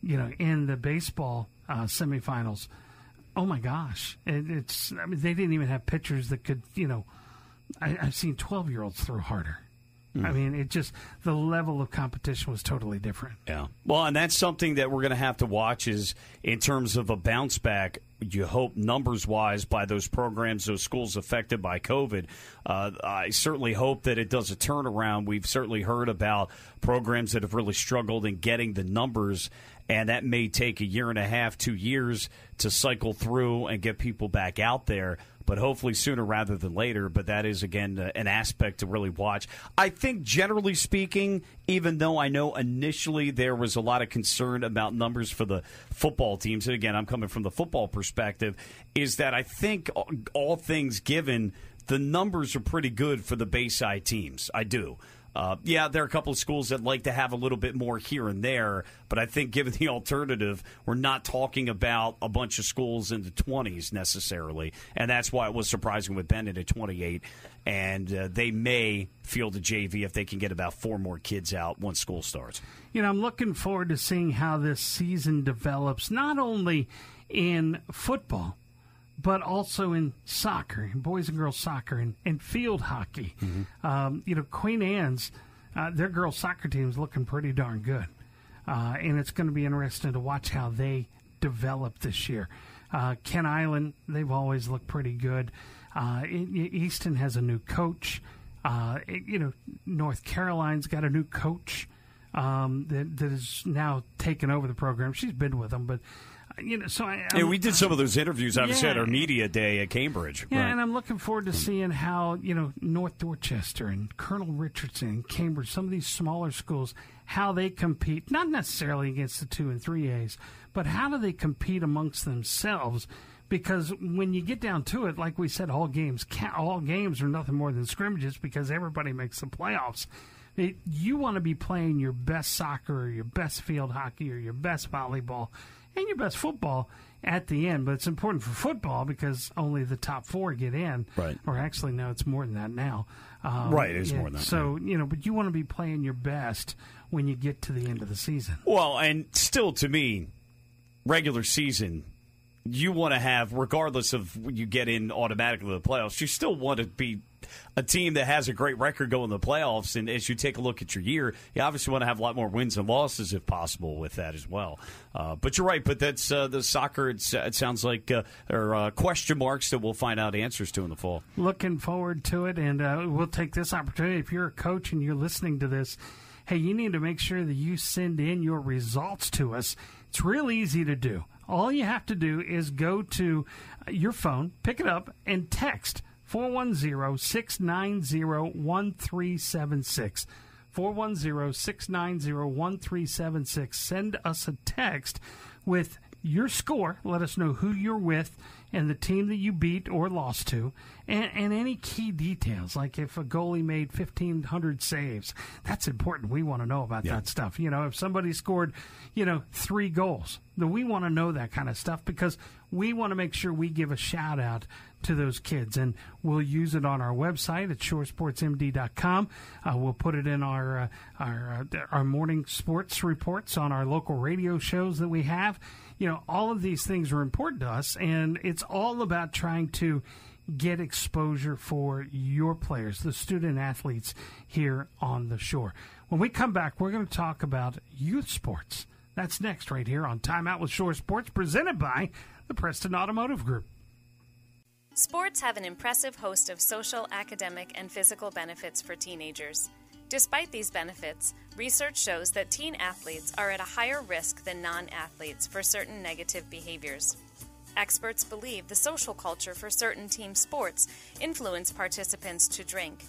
B: you know, in the baseball uh, semifinals, oh my gosh, it, it's. I mean, they didn't even have pitchers that could, you know. I, I've seen 12 year olds throw harder. I mean, it just the level of competition was totally different.
C: Yeah. Well, and that's something that we're going to have to watch is in terms of a bounce back. You hope numbers wise by those programs, those schools affected by COVID. Uh, I certainly hope that it does a turnaround. We've certainly heard about programs that have really struggled in getting the numbers and that may take a year and a half, two years to cycle through and get people back out there but hopefully sooner rather than later. But that is, again, uh, an aspect to really watch. I think, generally speaking, even though I know initially there was a lot of concern about numbers for the football teams, and again, I'm coming from the football perspective, is that I think all things given, the numbers are pretty good for the Bayside teams. I do. Uh, yeah, there are a couple of schools that like to have a little bit more here and there, but I think given the alternative, we're not talking about a bunch of schools in the 20s necessarily, and that's why it was surprising with Bennett at 28. And uh, they may field a JV if they can get about four more kids out once school starts.
B: You know, I'm looking forward to seeing how this season develops, not only in football but also in soccer, in boys and girls soccer, and, and field hockey. Mm-hmm. Um, you know, Queen Anne's, uh, their girls soccer team is looking pretty darn good. Uh, and it's going to be interesting to watch how they develop this year. Uh, Kent Island, they've always looked pretty good. Uh, Easton has a new coach. Uh, it, you know, North Caroline's got a new coach um, that, that is now taken over the program. She's been with them, but you know, so I,
C: yeah, we did some of those interviews. Obviously, yeah, at our media day at Cambridge.
B: Yeah, right. and I'm looking forward to seeing how you know North Dorchester and Colonel Richardson and Cambridge, some of these smaller schools, how they compete. Not necessarily against the two and three A's, but how do they compete amongst themselves? Because when you get down to it, like we said, all games all games are nothing more than scrimmages because everybody makes the playoffs. It, you want to be playing your best soccer or your best field hockey or your best volleyball and your best football at the end. But it's important for football because only the top four get in.
C: Right.
B: Or actually, no, it's more than that now.
C: Um, right, it is
B: yeah,
C: more than that.
B: So, you know, but you want to be playing your best when you get to the end of the season.
C: Well, and still to me, regular season you want to have, regardless of you get in automatically to the playoffs, you still want to be a team that has a great record going to the playoffs. And as you take a look at your year, you obviously want to have a lot more wins and losses if possible with that as well. Uh, but you're right. But that's uh, the soccer. it sounds like uh, are uh, question marks that we'll find out answers to in the fall.
B: Looking forward to it, and uh, we'll take this opportunity. If you're a coach and you're listening to this, hey, you need to make sure that you send in your results to us. It's real easy to do. All you have to do is go to your phone, pick it up, and text 410 690 1376. 410 690 1376. Send us a text with your score. Let us know who you're with and the team that you beat or lost to, and, and any key details, like if a goalie made 1,500 saves. That's important. We want to know about yeah. that stuff. You know, if somebody scored, you know, three goals, then we want to know that kind of stuff because we want to make sure we give a shout out to those kids. And we'll use it on our website at shoresportsmd.com. Uh, we'll put it in our, uh, our, uh, our morning sports reports on our local radio shows that we have. You know, all of these things are important to us, and it's all about trying to get exposure for your players, the student athletes here on the shore. When we come back, we're going to talk about youth sports. That's next, right here on Time Out with Shore Sports, presented by the Preston Automotive Group.
H: Sports have an impressive host of social, academic, and physical benefits for teenagers. Despite these benefits, research shows that teen athletes are at a higher risk than non athletes for certain negative behaviors. Experts believe the social culture for certain team sports influence participants to drink.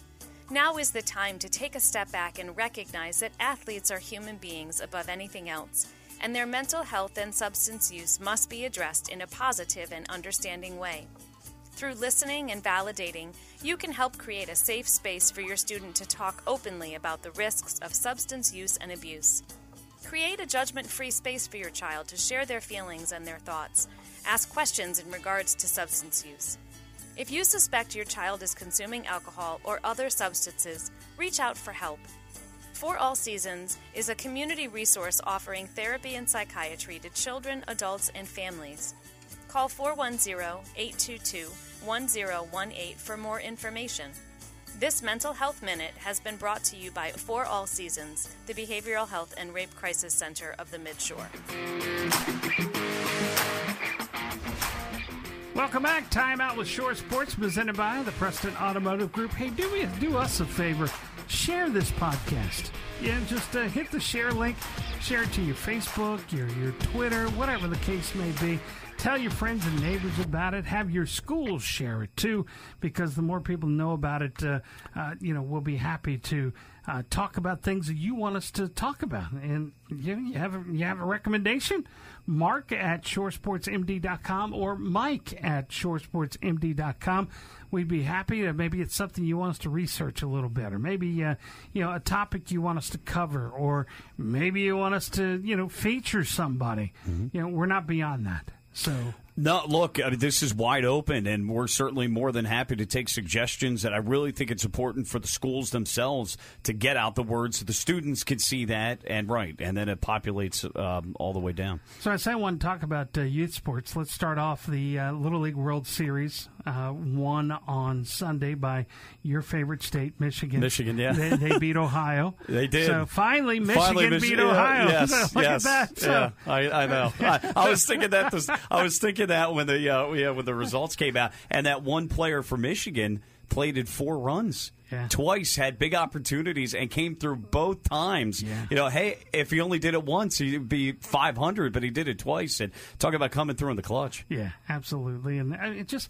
H: Now is the time to take a step back and recognize that athletes are human beings above anything else, and their mental health and substance use must be addressed in a positive and understanding way. Through listening and validating, you can help create a safe space for your student to talk openly about the risks of substance use and abuse. Create a judgment free space for your child to share their feelings and their thoughts. Ask questions in regards to substance use. If you suspect your child is consuming alcohol or other substances, reach out for help. For All Seasons is a community resource offering therapy and psychiatry to children, adults, and families. Call 410 822 1018 for more information. This Mental Health Minute has been brought to you by For All Seasons, the Behavioral Health and Rape Crisis Center of the Midshore.
B: Welcome back. Time out with Shore Sports, presented by the Preston Automotive Group. Hey, do me do us a favor. Share this podcast. Yeah, just uh, hit the share link. Share it to your Facebook, your your Twitter, whatever the case may be. Tell your friends and neighbors about it. Have your schools share it too, because the more people know about it, uh, uh, you know, we'll be happy to uh, talk about things that you want us to talk about. And you, you have a, you have a recommendation? Mark at shoresportsmd.com or Mike at shoresportsmd.com. We'd be happy to maybe it's something you want us to research a little bit, or maybe uh, you know a topic you want us to cover, or maybe you want us to you know feature somebody. Mm-hmm. You know, we're not beyond that. So
C: no, look, I mean, this is wide open, and we're certainly more than happy to take suggestions. And I really think it's important for the schools themselves to get out the word so the students can see that and right, and then it populates um, all the way down.
B: So I say I want to talk about uh, youth sports. Let's start off the uh, Little League World Series, uh, won on Sunday by your favorite state, Michigan.
C: Michigan, yeah,
B: they, they beat Ohio. [laughs]
C: they did.
B: So finally, Michigan finally, Mich- beat Ohio.
C: Yeah,
B: yes, [laughs]
C: yes.
B: So.
C: Yeah, I, I know. I, I, was thinking that. This, I was thinking that when the uh, yeah when the results came out, and that one player for Michigan plated four runs. Yeah. Twice had big opportunities and came through both times.
B: Yeah.
C: You know, hey, if he only did it once, he'd be 500, but he did it twice. And talk about coming through in the clutch.
B: Yeah, absolutely. And it just,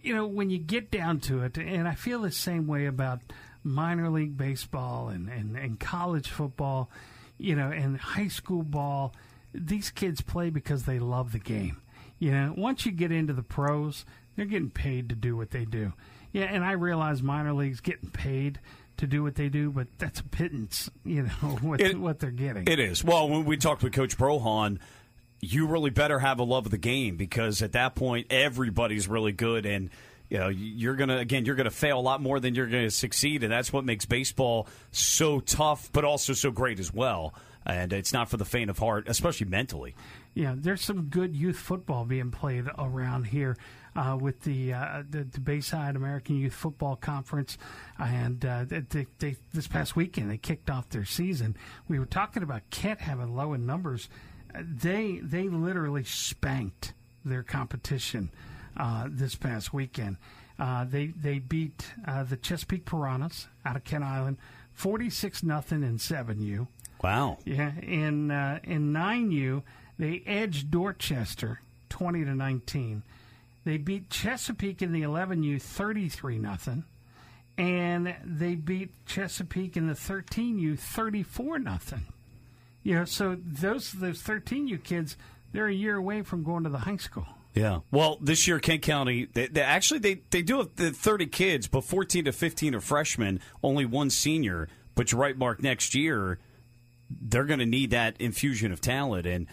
B: you know, when you get down to it, and I feel the same way about minor league baseball and, and, and college football, you know, and high school ball, these kids play because they love the game. You know, once you get into the pros, they're getting paid to do what they do. Yeah, and I realize minor leagues getting paid to do what they do, but that's a pittance, you know, [laughs] what, it, what they're getting.
C: It is. Well, when we talked with Coach Brohan, you really better have a love of the game because at that point everybody's really good and you know you're gonna again you're gonna fail a lot more than you're gonna succeed, and that's what makes baseball so tough, but also so great as well. And it's not for the faint of heart, especially mentally.
B: Yeah, there's some good youth football being played around here uh, with the, uh, the, the Bayside American Youth Football Conference, and uh, they, they, this past weekend they kicked off their season. We were talking about Kent having low in numbers. Uh, they they literally spanked their competition uh, this past weekend. Uh, they they beat the Chesapeake Piranhas out of Kent Island, forty six nothing in seven U.
C: Wow.
B: Yeah, in in nine U they edged Dorchester 20 to 19. They beat Chesapeake in the 11U 33 nothing, and they beat Chesapeake in the 13U 34 nothing. You know, so those those 13U kids, they're a year away from going to the high school.
C: Yeah. Well, this year Kent County, they, they actually they they do have the 30 kids, but 14 to 15 are freshmen, only one senior. But you're right, Mark. Next year, they're going to need that infusion of talent and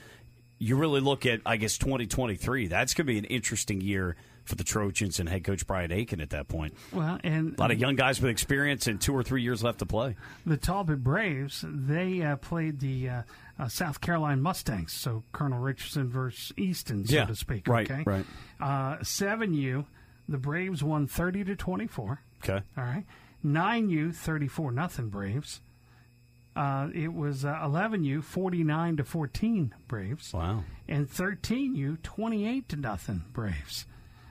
C: you really look at, I guess, 2023. That's going to be an interesting year for the Trojans and head coach Brian Aiken at that point.
B: Well, and
C: a lot of young guys with experience and two or three years left to play.
B: The Talbot Braves they uh, played the uh, uh, South Caroline Mustangs, so Colonel Richardson versus Easton, so
C: yeah,
B: to speak.
C: Right,
B: okay?
C: right.
B: Uh, seven U, the Braves won thirty to twenty four.
C: Okay,
B: all right. Nine U, thirty four nothing Braves. Uh, it was uh, 11U 49 to 14 Braves.
C: Wow.
B: And 13U 28 to nothing Braves.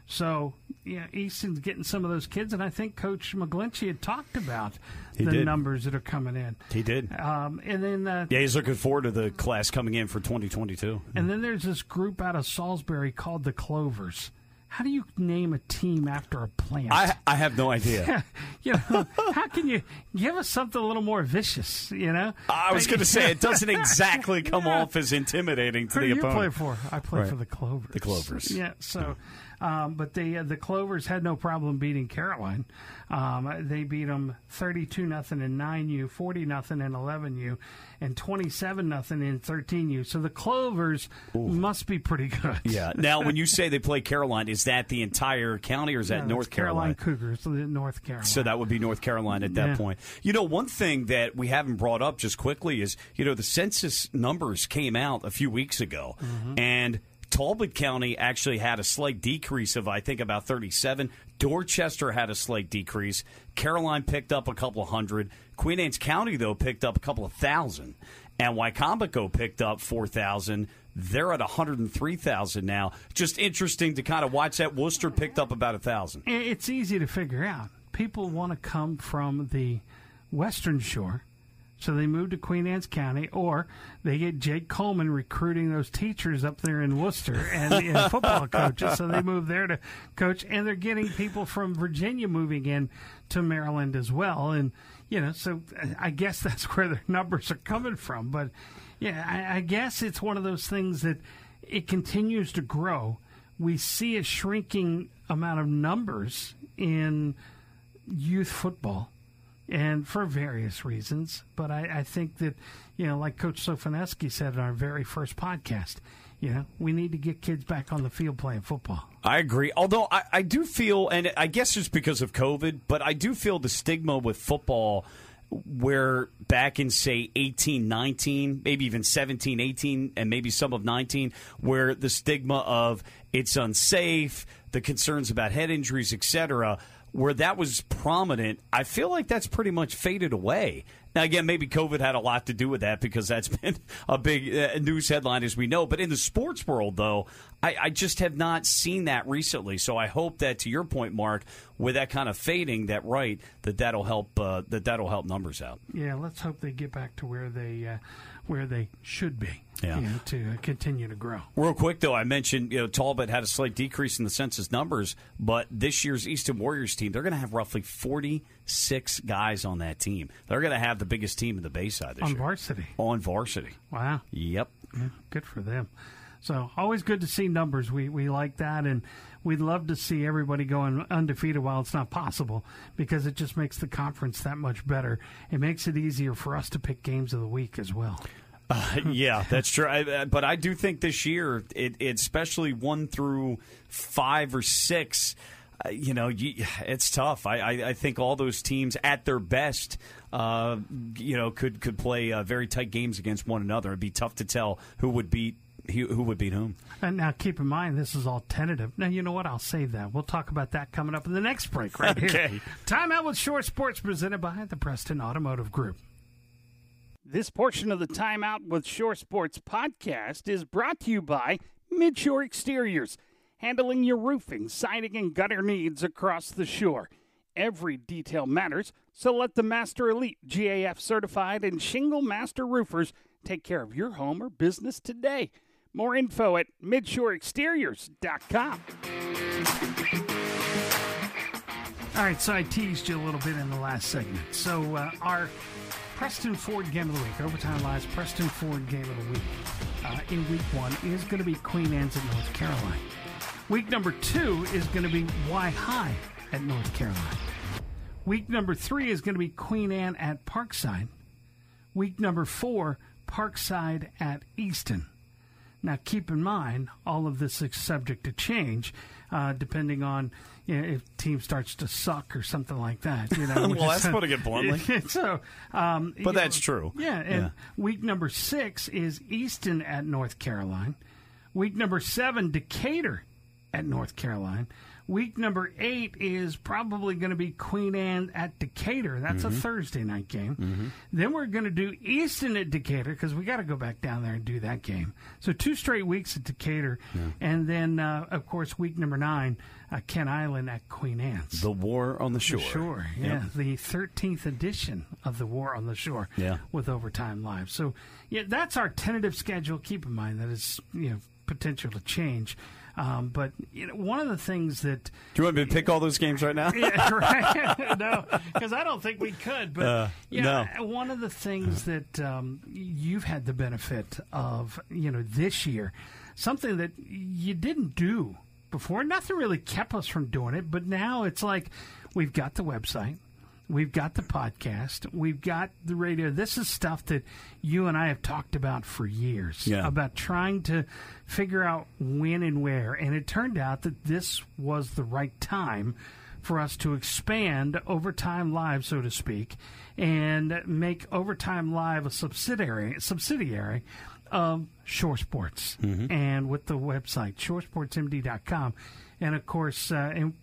B: So, yeah, Easton's getting some of those kids, and I think Coach McGlinchey had talked about
C: he
B: the
C: did.
B: numbers that are coming in.
C: He did.
B: Um, and then, uh,
C: yeah, he's looking forward to the class coming in for 2022.
B: And then there's this group out of Salisbury called the Clovers. How do you name a team after a plant?
C: I I have no idea. [laughs]
B: you know, how can you give us something a little more vicious? You know,
C: I was going to say it doesn't [laughs] exactly come yeah. off as intimidating to
B: Who
C: the
B: do you
C: opponent.
B: play for? I play
C: right.
B: for the Clovers.
C: The Clovers.
B: Yeah. So, um, but the uh, the Clovers had no problem beating Caroline. Um, they beat them thirty-two nothing in nine U, forty nothing in eleven U, and twenty-seven nothing in thirteen U. So the Clovers Ooh. must be pretty good. [laughs]
C: Yeah. Now, when you say they play Caroline, is that the entire county or is that
B: no,
C: North
B: Caroline
C: Carolina?
B: Cougars, North Caroline.
C: So that would be North Caroline at that
B: yeah.
C: point. You know, one thing that we haven't brought up just quickly is you know the census numbers came out a few weeks ago,
B: mm-hmm.
C: and Talbot County actually had a slight decrease of, I think, about 37. Dorchester had a slight decrease. Caroline picked up a couple hundred. Queen Anne's County, though, picked up a couple of thousand. And Wicomico picked up 4,000. They're at 103,000 now. Just interesting to kind of watch that. Worcester picked up about a 1,000.
B: It's easy to figure out. People want to come from the western shore so they move to Queen Anne's County, or they get Jake Coleman recruiting those teachers up there in Worcester and, and [laughs] football coaches, so they move there to coach. And they're getting people from Virginia moving in to Maryland as well. And you know, so uh, I guess that's where their numbers are coming from. But yeah, I, I guess it's one of those things that it continues to grow. We see a shrinking amount of numbers in youth football and for various reasons. But I, I, think that, you know, like Coach Sofaneski said in our very first podcast, you know, we need to get kids back on the field playing football.
C: I agree. Although I, I do feel, and I guess it's because of COVID, but I do feel the stigma with football where back in say 18 19 maybe even 17 18 and maybe some of 19 where the stigma of it's unsafe the concerns about head injuries etc where that was prominent, I feel like that's pretty much faded away. Now, again, maybe COVID had a lot to do with that because that's [laughs] been a big uh, news headline, as we know. But in the sports world, though, I, I, just have not seen that recently. So I hope that, to your point, Mark, with that kind of fading, that right, that that'll help uh, that that'll help numbers out.
B: Yeah, let's hope they get back to where they uh, where they should be.
C: Yeah.
B: You know, to continue to grow.
C: Real quick, though, I mentioned you know Talbot had a slight decrease in the census numbers, but this year's Easton Warriors team they're going to have roughly forty six guys on that team. They're going to have the biggest team in the Bayside this
B: on
C: year.
B: varsity.
C: On varsity.
B: Wow.
C: Yep.
B: Yeah, good for them. So always good to see numbers. We we like that, and we'd love to see everybody going undefeated while it's not possible because it just makes the conference that much better. It makes it easier for us to pick games of the week as well.
C: Uh, yeah, that's true. I, but I do think this year, it, it especially one through five or six. uh, you know, you, it's tough. I, I, I think all those teams at their best, uh, you know, could could play uh, very tight games against one another. It'd be tough to tell who would beat who, who would beat whom.
B: And now, keep in mind, this is all tentative. Now, you know what? I'll save that. We'll talk about that coming up in the next break right
C: okay.
B: here. Time out with Shore Sports presented by the Preston Automotive Group.
I: This portion of the Timeout with Shore Sports podcast is brought to you by Midshore Exteriors, handling your roofing, siding, and gutter needs across the shore. Every detail matters, so let the Master Elite GAF certified and Shingle Master Roofers take care of your home or business today. More info at midshoreexteriors.com.
B: All right, so I teased you a little bit in the last segment. So uh, our Preston Ford Game of the Week, Overtime Live's Preston Ford Game of the Week, uh, in week one is going to be Queen Anne's at North Caroline. Week number two is going to be Wi-Hi at North Caroline. Week number three is going to be Queen Anne at Parkside. Week number four, Parkside at Easton. Now, keep in mind, all of this is subject to change, uh, depending on you know, if team starts to suck or something like that. You know, [laughs]
C: well, that's putting it bluntly. [laughs]
B: so, um,
C: but that's
B: know,
C: true.
B: Yeah, and yeah. week number six is Easton at North Caroline. Week number seven, Decatur at North Caroline. Week number eight is probably going to be Queen Anne at Decatur. That's mm-hmm. a Thursday night game.
C: Mm-hmm.
B: Then we're going to do Easton at Decatur because we got to go back down there and do that game. So two straight weeks at Decatur, yeah. and then uh, of course week number nine, uh, Kent Island at Queen Anne's.
C: The War on the Shore.
B: The shore, yeah, yep. the thirteenth edition of the War on the Shore.
C: Yeah.
B: with overtime live. So yeah, that's our tentative schedule. Keep in mind that it's you know potential to change. Um, but you know, one of the things that
C: do you want me to pick all those games right now?
B: yeah, [laughs] right. [laughs] no, because I don't think we could. But
C: uh,
B: yeah, no. one of the things that um, you've had the benefit of, you know, this year, something that you didn't do before. Nothing really kept us from doing it, but now it's like we've got the website. We've got the podcast. We've got the radio. This is stuff that you and I have talked about for years
C: yeah.
B: about trying to figure out when and where. And it turned out that this was the right time for us to expand Overtime Live, so to speak, and make Overtime Live a subsidiary subsidiary of Shore Sports.
C: Mm-hmm.
B: And with the website, shoresportsmd.com. And of course, uh, and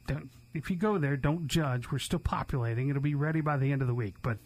B: if you go there, don't judge. We're still populating. It'll be ready by the end of the week. But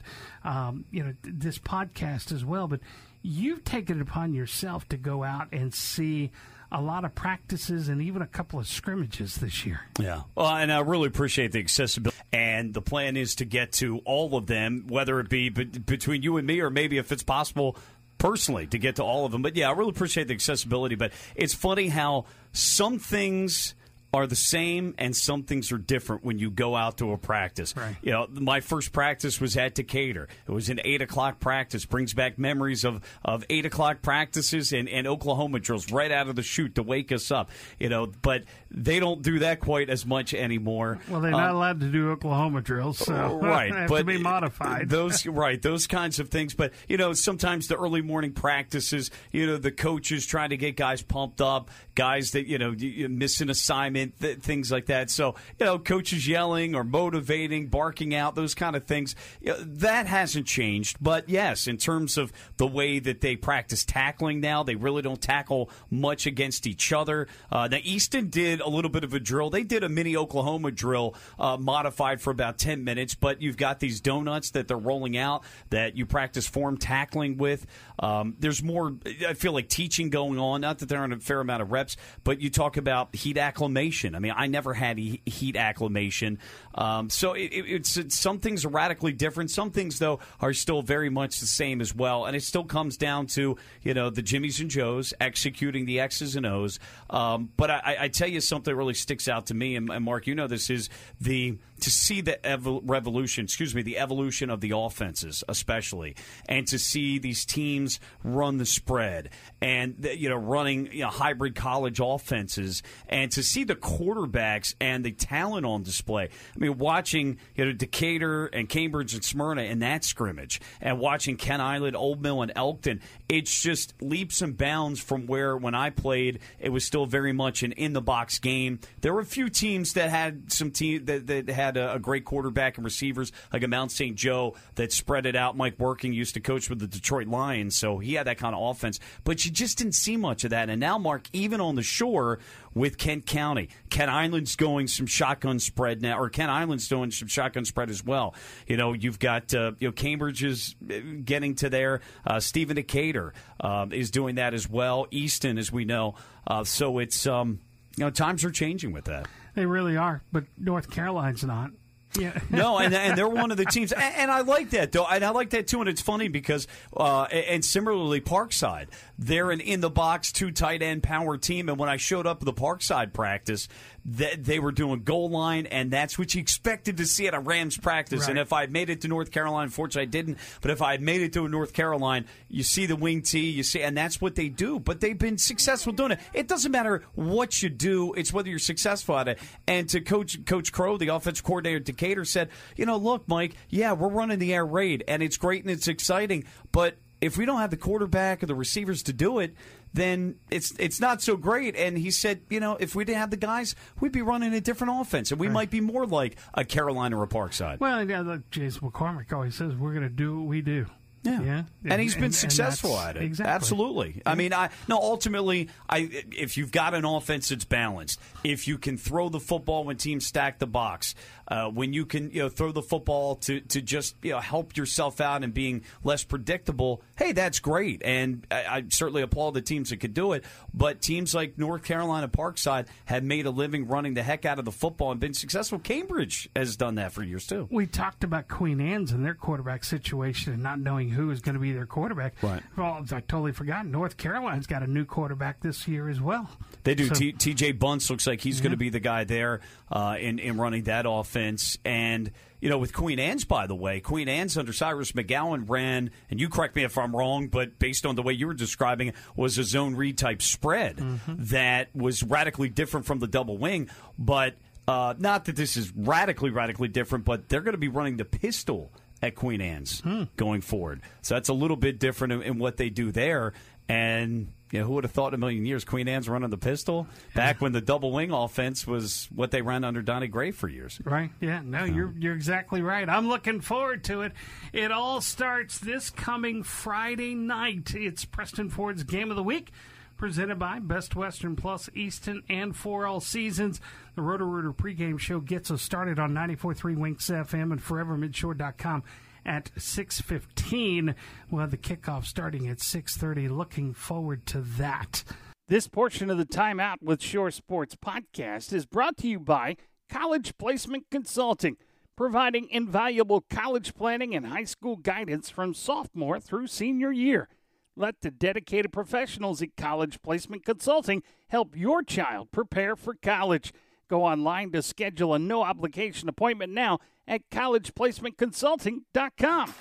B: um, you know this podcast as well. But you've taken it upon yourself to go out and see a lot of practices and even a couple of scrimmages this year.
C: Yeah. Well, and I really appreciate the accessibility. And the plan is to get to all of them, whether it be be- between you and me or maybe if it's possible personally to get to all of them. But yeah, I really appreciate the accessibility. But it's funny how some things are the same and some things are different when you go out to a practice.
B: Right.
C: You know, my first practice was at Decatur. It was an eight o'clock practice. Brings back memories of, of eight o'clock practices and, and Oklahoma drills right out of the chute to wake us up. You know, but they don't do that quite as much anymore.
B: Well, they're not um, allowed to do Oklahoma drills, so
C: right, [laughs]
B: have
C: but
B: to be modified.
C: Those right, those kinds of things. But you know, sometimes the early morning practices, you know, the coaches trying to get guys pumped up, guys that you know miss an assignment, th- things like that. So you know, coaches yelling or motivating, barking out, those kind of things. You know, that hasn't changed. But yes, in terms of the way that they practice tackling now, they really don't tackle much against each other. Uh, now Easton did a little bit of a drill. They did a mini Oklahoma drill uh, modified for about 10 minutes, but you've got these donuts that they're rolling out that you practice form tackling with. Um, there's more, I feel like, teaching going on. Not that there aren't a fair amount of reps, but you talk about heat acclimation. I mean, I never had heat acclimation. Um, so it, it, it's, some things are radically different. Some things, though, are still very much the same as well. And it still comes down to, you know, the Jimmys and Joes executing the X's and O's. Um, but I, I, tell you something really sticks out to me, and, and Mark, you know this, is the to see the evol- revolution, excuse me, the evolution of the offenses, especially, and to see these teams run the spread and you know running you know hybrid college offenses, and to see the quarterbacks and the talent on display. I mean, watching you know Decatur and Cambridge and Smyrna in that scrimmage, and watching Kent Island, Old Mill, and Elkton, it's just leaps and bounds from where when I played, it was still very much an in the box game. There were a few teams that had some team that, that had a, a great quarterback and receivers, like a Mount St. Joe that spread it out. Mike Working used to coach with the Detroit Lions, so he had that kind of offense. But you just didn't see much of that. And now, Mark, even on the shore with Kent County, Kent Island's going some shotgun spread now, or Kent Island's doing some shotgun spread as well. You know, you've got uh, you know Cambridge is uh, getting to there. Uh, Stephen Decatur um, is doing that as well. Easton, as we know. Uh, so it's um, you know times are changing with that.
B: They really are, but North Caroline's not. Yeah. [laughs]
C: no, and, and they're one of the teams, and, and, I like that though, and I like that too. And it's funny because, uh, and similarly, Parkside, they're an in the box two tight end power team. And when I showed up at the Parkside practice, that they were doing goal line, and that's what you expected to see at a Rams practice. Right. And if I had made it to North Caroline, unfortunately I didn't, but if I had made it to North Caroline, you see the wing tee, you see, and that's what they do. But they've been successful doing it. It doesn't matter what you do; it's whether you're successful at it. And to Coach Coach Crow, the offensive coordinator at Decatur, said, you know, look, Mike, yeah, we're running the air raid, and it's great and it's exciting, but if we don't have the quarterback or the receivers to do it, then it's it's not so great. And he said, you know, if we didn't have the guys, we'd be running a different offense, and we right. might be more like a Caroline or a Parkside.
B: Well, yeah, look, Jason McCormick always says we're going to do what we do.
C: Yeah. yeah. And he's been and, successful
B: and
C: at it.
B: Exactly.
C: Absolutely. I mean, I no ultimately I if you've got an offense that's balanced, if you can throw the football when teams stack the box, uh, when you can you know throw the football to, to just you know help yourself out and being less predictable, hey, that's great. And I, I certainly applaud the teams that could do it. But teams like North Caroline Parkside have made a living running the heck out of the football and been successful. Cambridge has done that for years too.
B: We talked about Queen Anne's and their quarterback situation and not knowing who is going to be their quarterback.
C: Right.
B: Well, I totally forgot. North Caroline's got a new quarterback this year as well.
C: They do. So, T.J. Bunce looks like he's yeah. going to be the guy there uh, in in running that offense. And you know, with Queen Anne's, by the way, Queen Anne's under Cyrus McGowan ran, and you correct me if I'm wrong, but based on the way you were describing it, was a zone read type spread mm-hmm. that was radically different from the double wing. But uh, not that this is radically, radically different, but they're going to be running the pistol at Queen Anne's hmm. going forward. So that's a little bit different in, in what they do there. And you know, who would have thought in a million years Queen Anne's running the pistol back when the double wing offense was what they ran under Donnie Gray for years.
B: Right. Yeah. No, um, you're you're exactly right. I'm looking forward to it. It all starts this coming Friday night. It's Preston Ford's Game of the Week. Presented by Best Western Plus Easton and for all seasons. The Roto Rooter pregame show gets us started on 94.3 WINX FM and forevermidshore.com at 6.15. We'll have the kickoff starting at 6.30. Looking forward to that.
I: This portion of the Timeout with Shore Sports podcast is brought to you by College Placement Consulting, providing invaluable college planning and high school guidance from sophomore through senior year. Let the dedicated professionals at College Placement Consulting help your child prepare for college. Go online to schedule a no obligation appointment now at collegeplacementconsulting.com.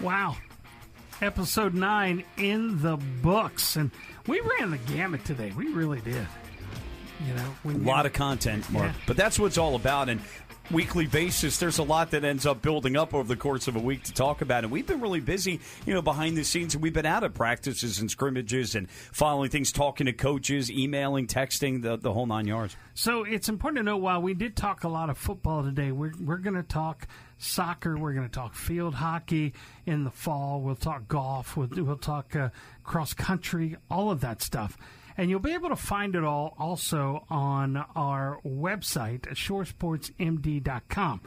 B: Wow. Episode 9 in the books. And we ran the gamut today. We really did. You know,
C: a lot of content, Mark. Yeah. But that's what it's all about. And weekly basis, there's a lot that ends up building up over the course of a week to talk about. And we've been really busy, you know, behind the scenes. We've been out of practices and scrimmages and following things, talking to coaches, emailing, texting, the, the whole nine yards.
B: So it's important to know while we did talk a lot of football today, we're, we're going to talk soccer, we're going to talk field hockey in the fall, we'll talk golf, we'll, we'll talk uh, cross country, all of that stuff. And you'll be able to find it all also on our website shoresportsmd.com.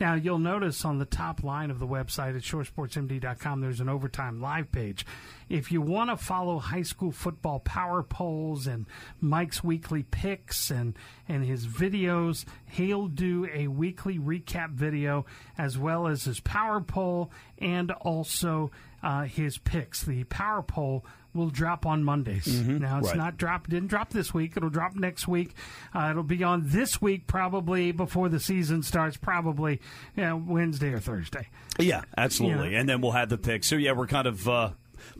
B: Now, you'll notice on the top line of the website at shoresportsmd.com, there's an overtime live page. If you want to follow high school football power polls and Mike's weekly picks and, and his videos, he'll do a weekly recap video as well as his power poll and also uh, his picks. The power poll will drop on Mondays. Mm-hmm. Now it's
C: right.
B: not drop didn't drop this week. It'll drop next week. Uh, it'll be on this week probably before the season starts. Probably you know, Wednesday or Thursday.
C: Yeah, absolutely. And then we'll have the picks. So yeah, we're kind of. Uh,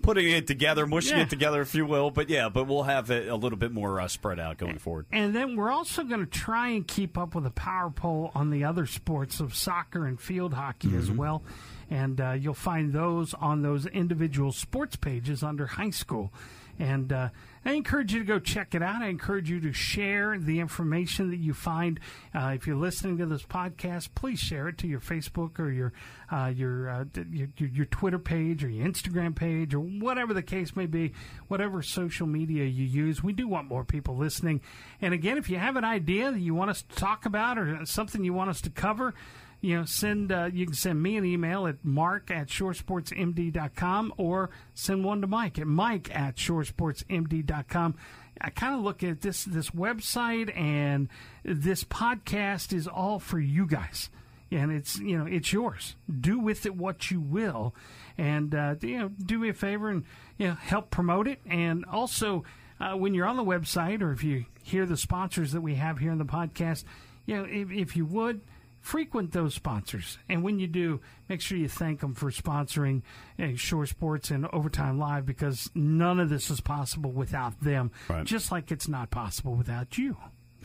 C: putting it together, mushing
B: Yeah.
C: it together, if you will. But yeah, but we'll have it a little bit more uh, spread out going forward.
B: And then we're also going to try and keep up with a power poll on the other sports of soccer and field hockey as well. And uh, you'll find those on those individual sports pages under high school. And uh, I encourage you to go check it out. I encourage you to share the information that you find. Uh, if you're listening to this podcast, please share it to your Facebook or your uh, your, uh, your your your Twitter page or your Instagram page or whatever the case may be, whatever social media you use. We do want more people listening. And again, if you have an idea that you want us to talk about or something you want us to cover, you know, send uh, you can send me an email at mark at shoresportsmd.com or send one to Mike at mike at shoresportsmd.com. I kind of look at this this website and this podcast is all for you guys. And it's you know it's yours. Do with it what you will, and uh, you know do me a favor and you know help promote it. And also, uh, when you're on the website or if you hear the sponsors that we have here in the podcast, you know if, if you would frequent those sponsors. And when you do, make sure you thank them for sponsoring uh, Shore Sports and Overtime Live because none of this is possible without them,
C: Right.
B: just like it's not possible without you.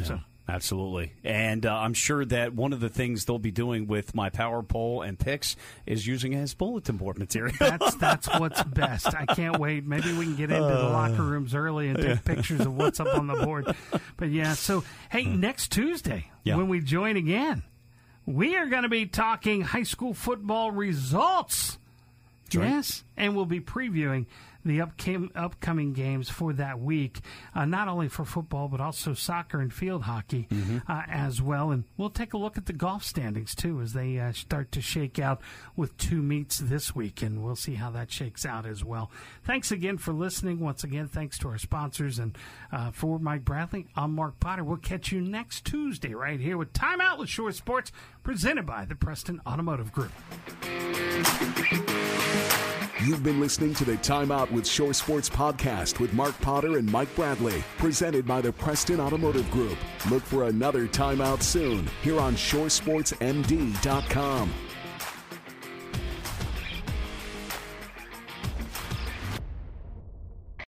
B: So.
C: Absolutely. And uh, I'm sure that one of the things they'll be doing with my power poll and picks is using it as bulletin board material.
B: That's that's [laughs] what's best. I can't wait. Maybe we can get into the locker rooms early and take pictures of what's up on the board. [laughs] But yeah, so hey, next Tuesday
C: Yeah.
B: when we join again, we are going to be talking high school football results.
C: right.
B: Yes, and we'll be previewing the upcom- upcoming games for that week, uh, not only for football but also soccer and field hockey uh, as well. And we'll take a look at the golf standings too as they uh, start to shake out with two meets this week, and we'll see how that shakes out as well. Thanks again for listening. Once again, thanks to our sponsors and uh, for Mike Bradley, I'm Mark Potter. We'll catch you next Tuesday right here with Time Out with Shore Sports, presented by the Preston Automotive Group.
A: You've been listening to the Time Out with Shore Sports podcast with Mark Potter and Mike Bradley, presented by the Preston Automotive Group. Look for another Time Out soon here on shoresportsmd.com.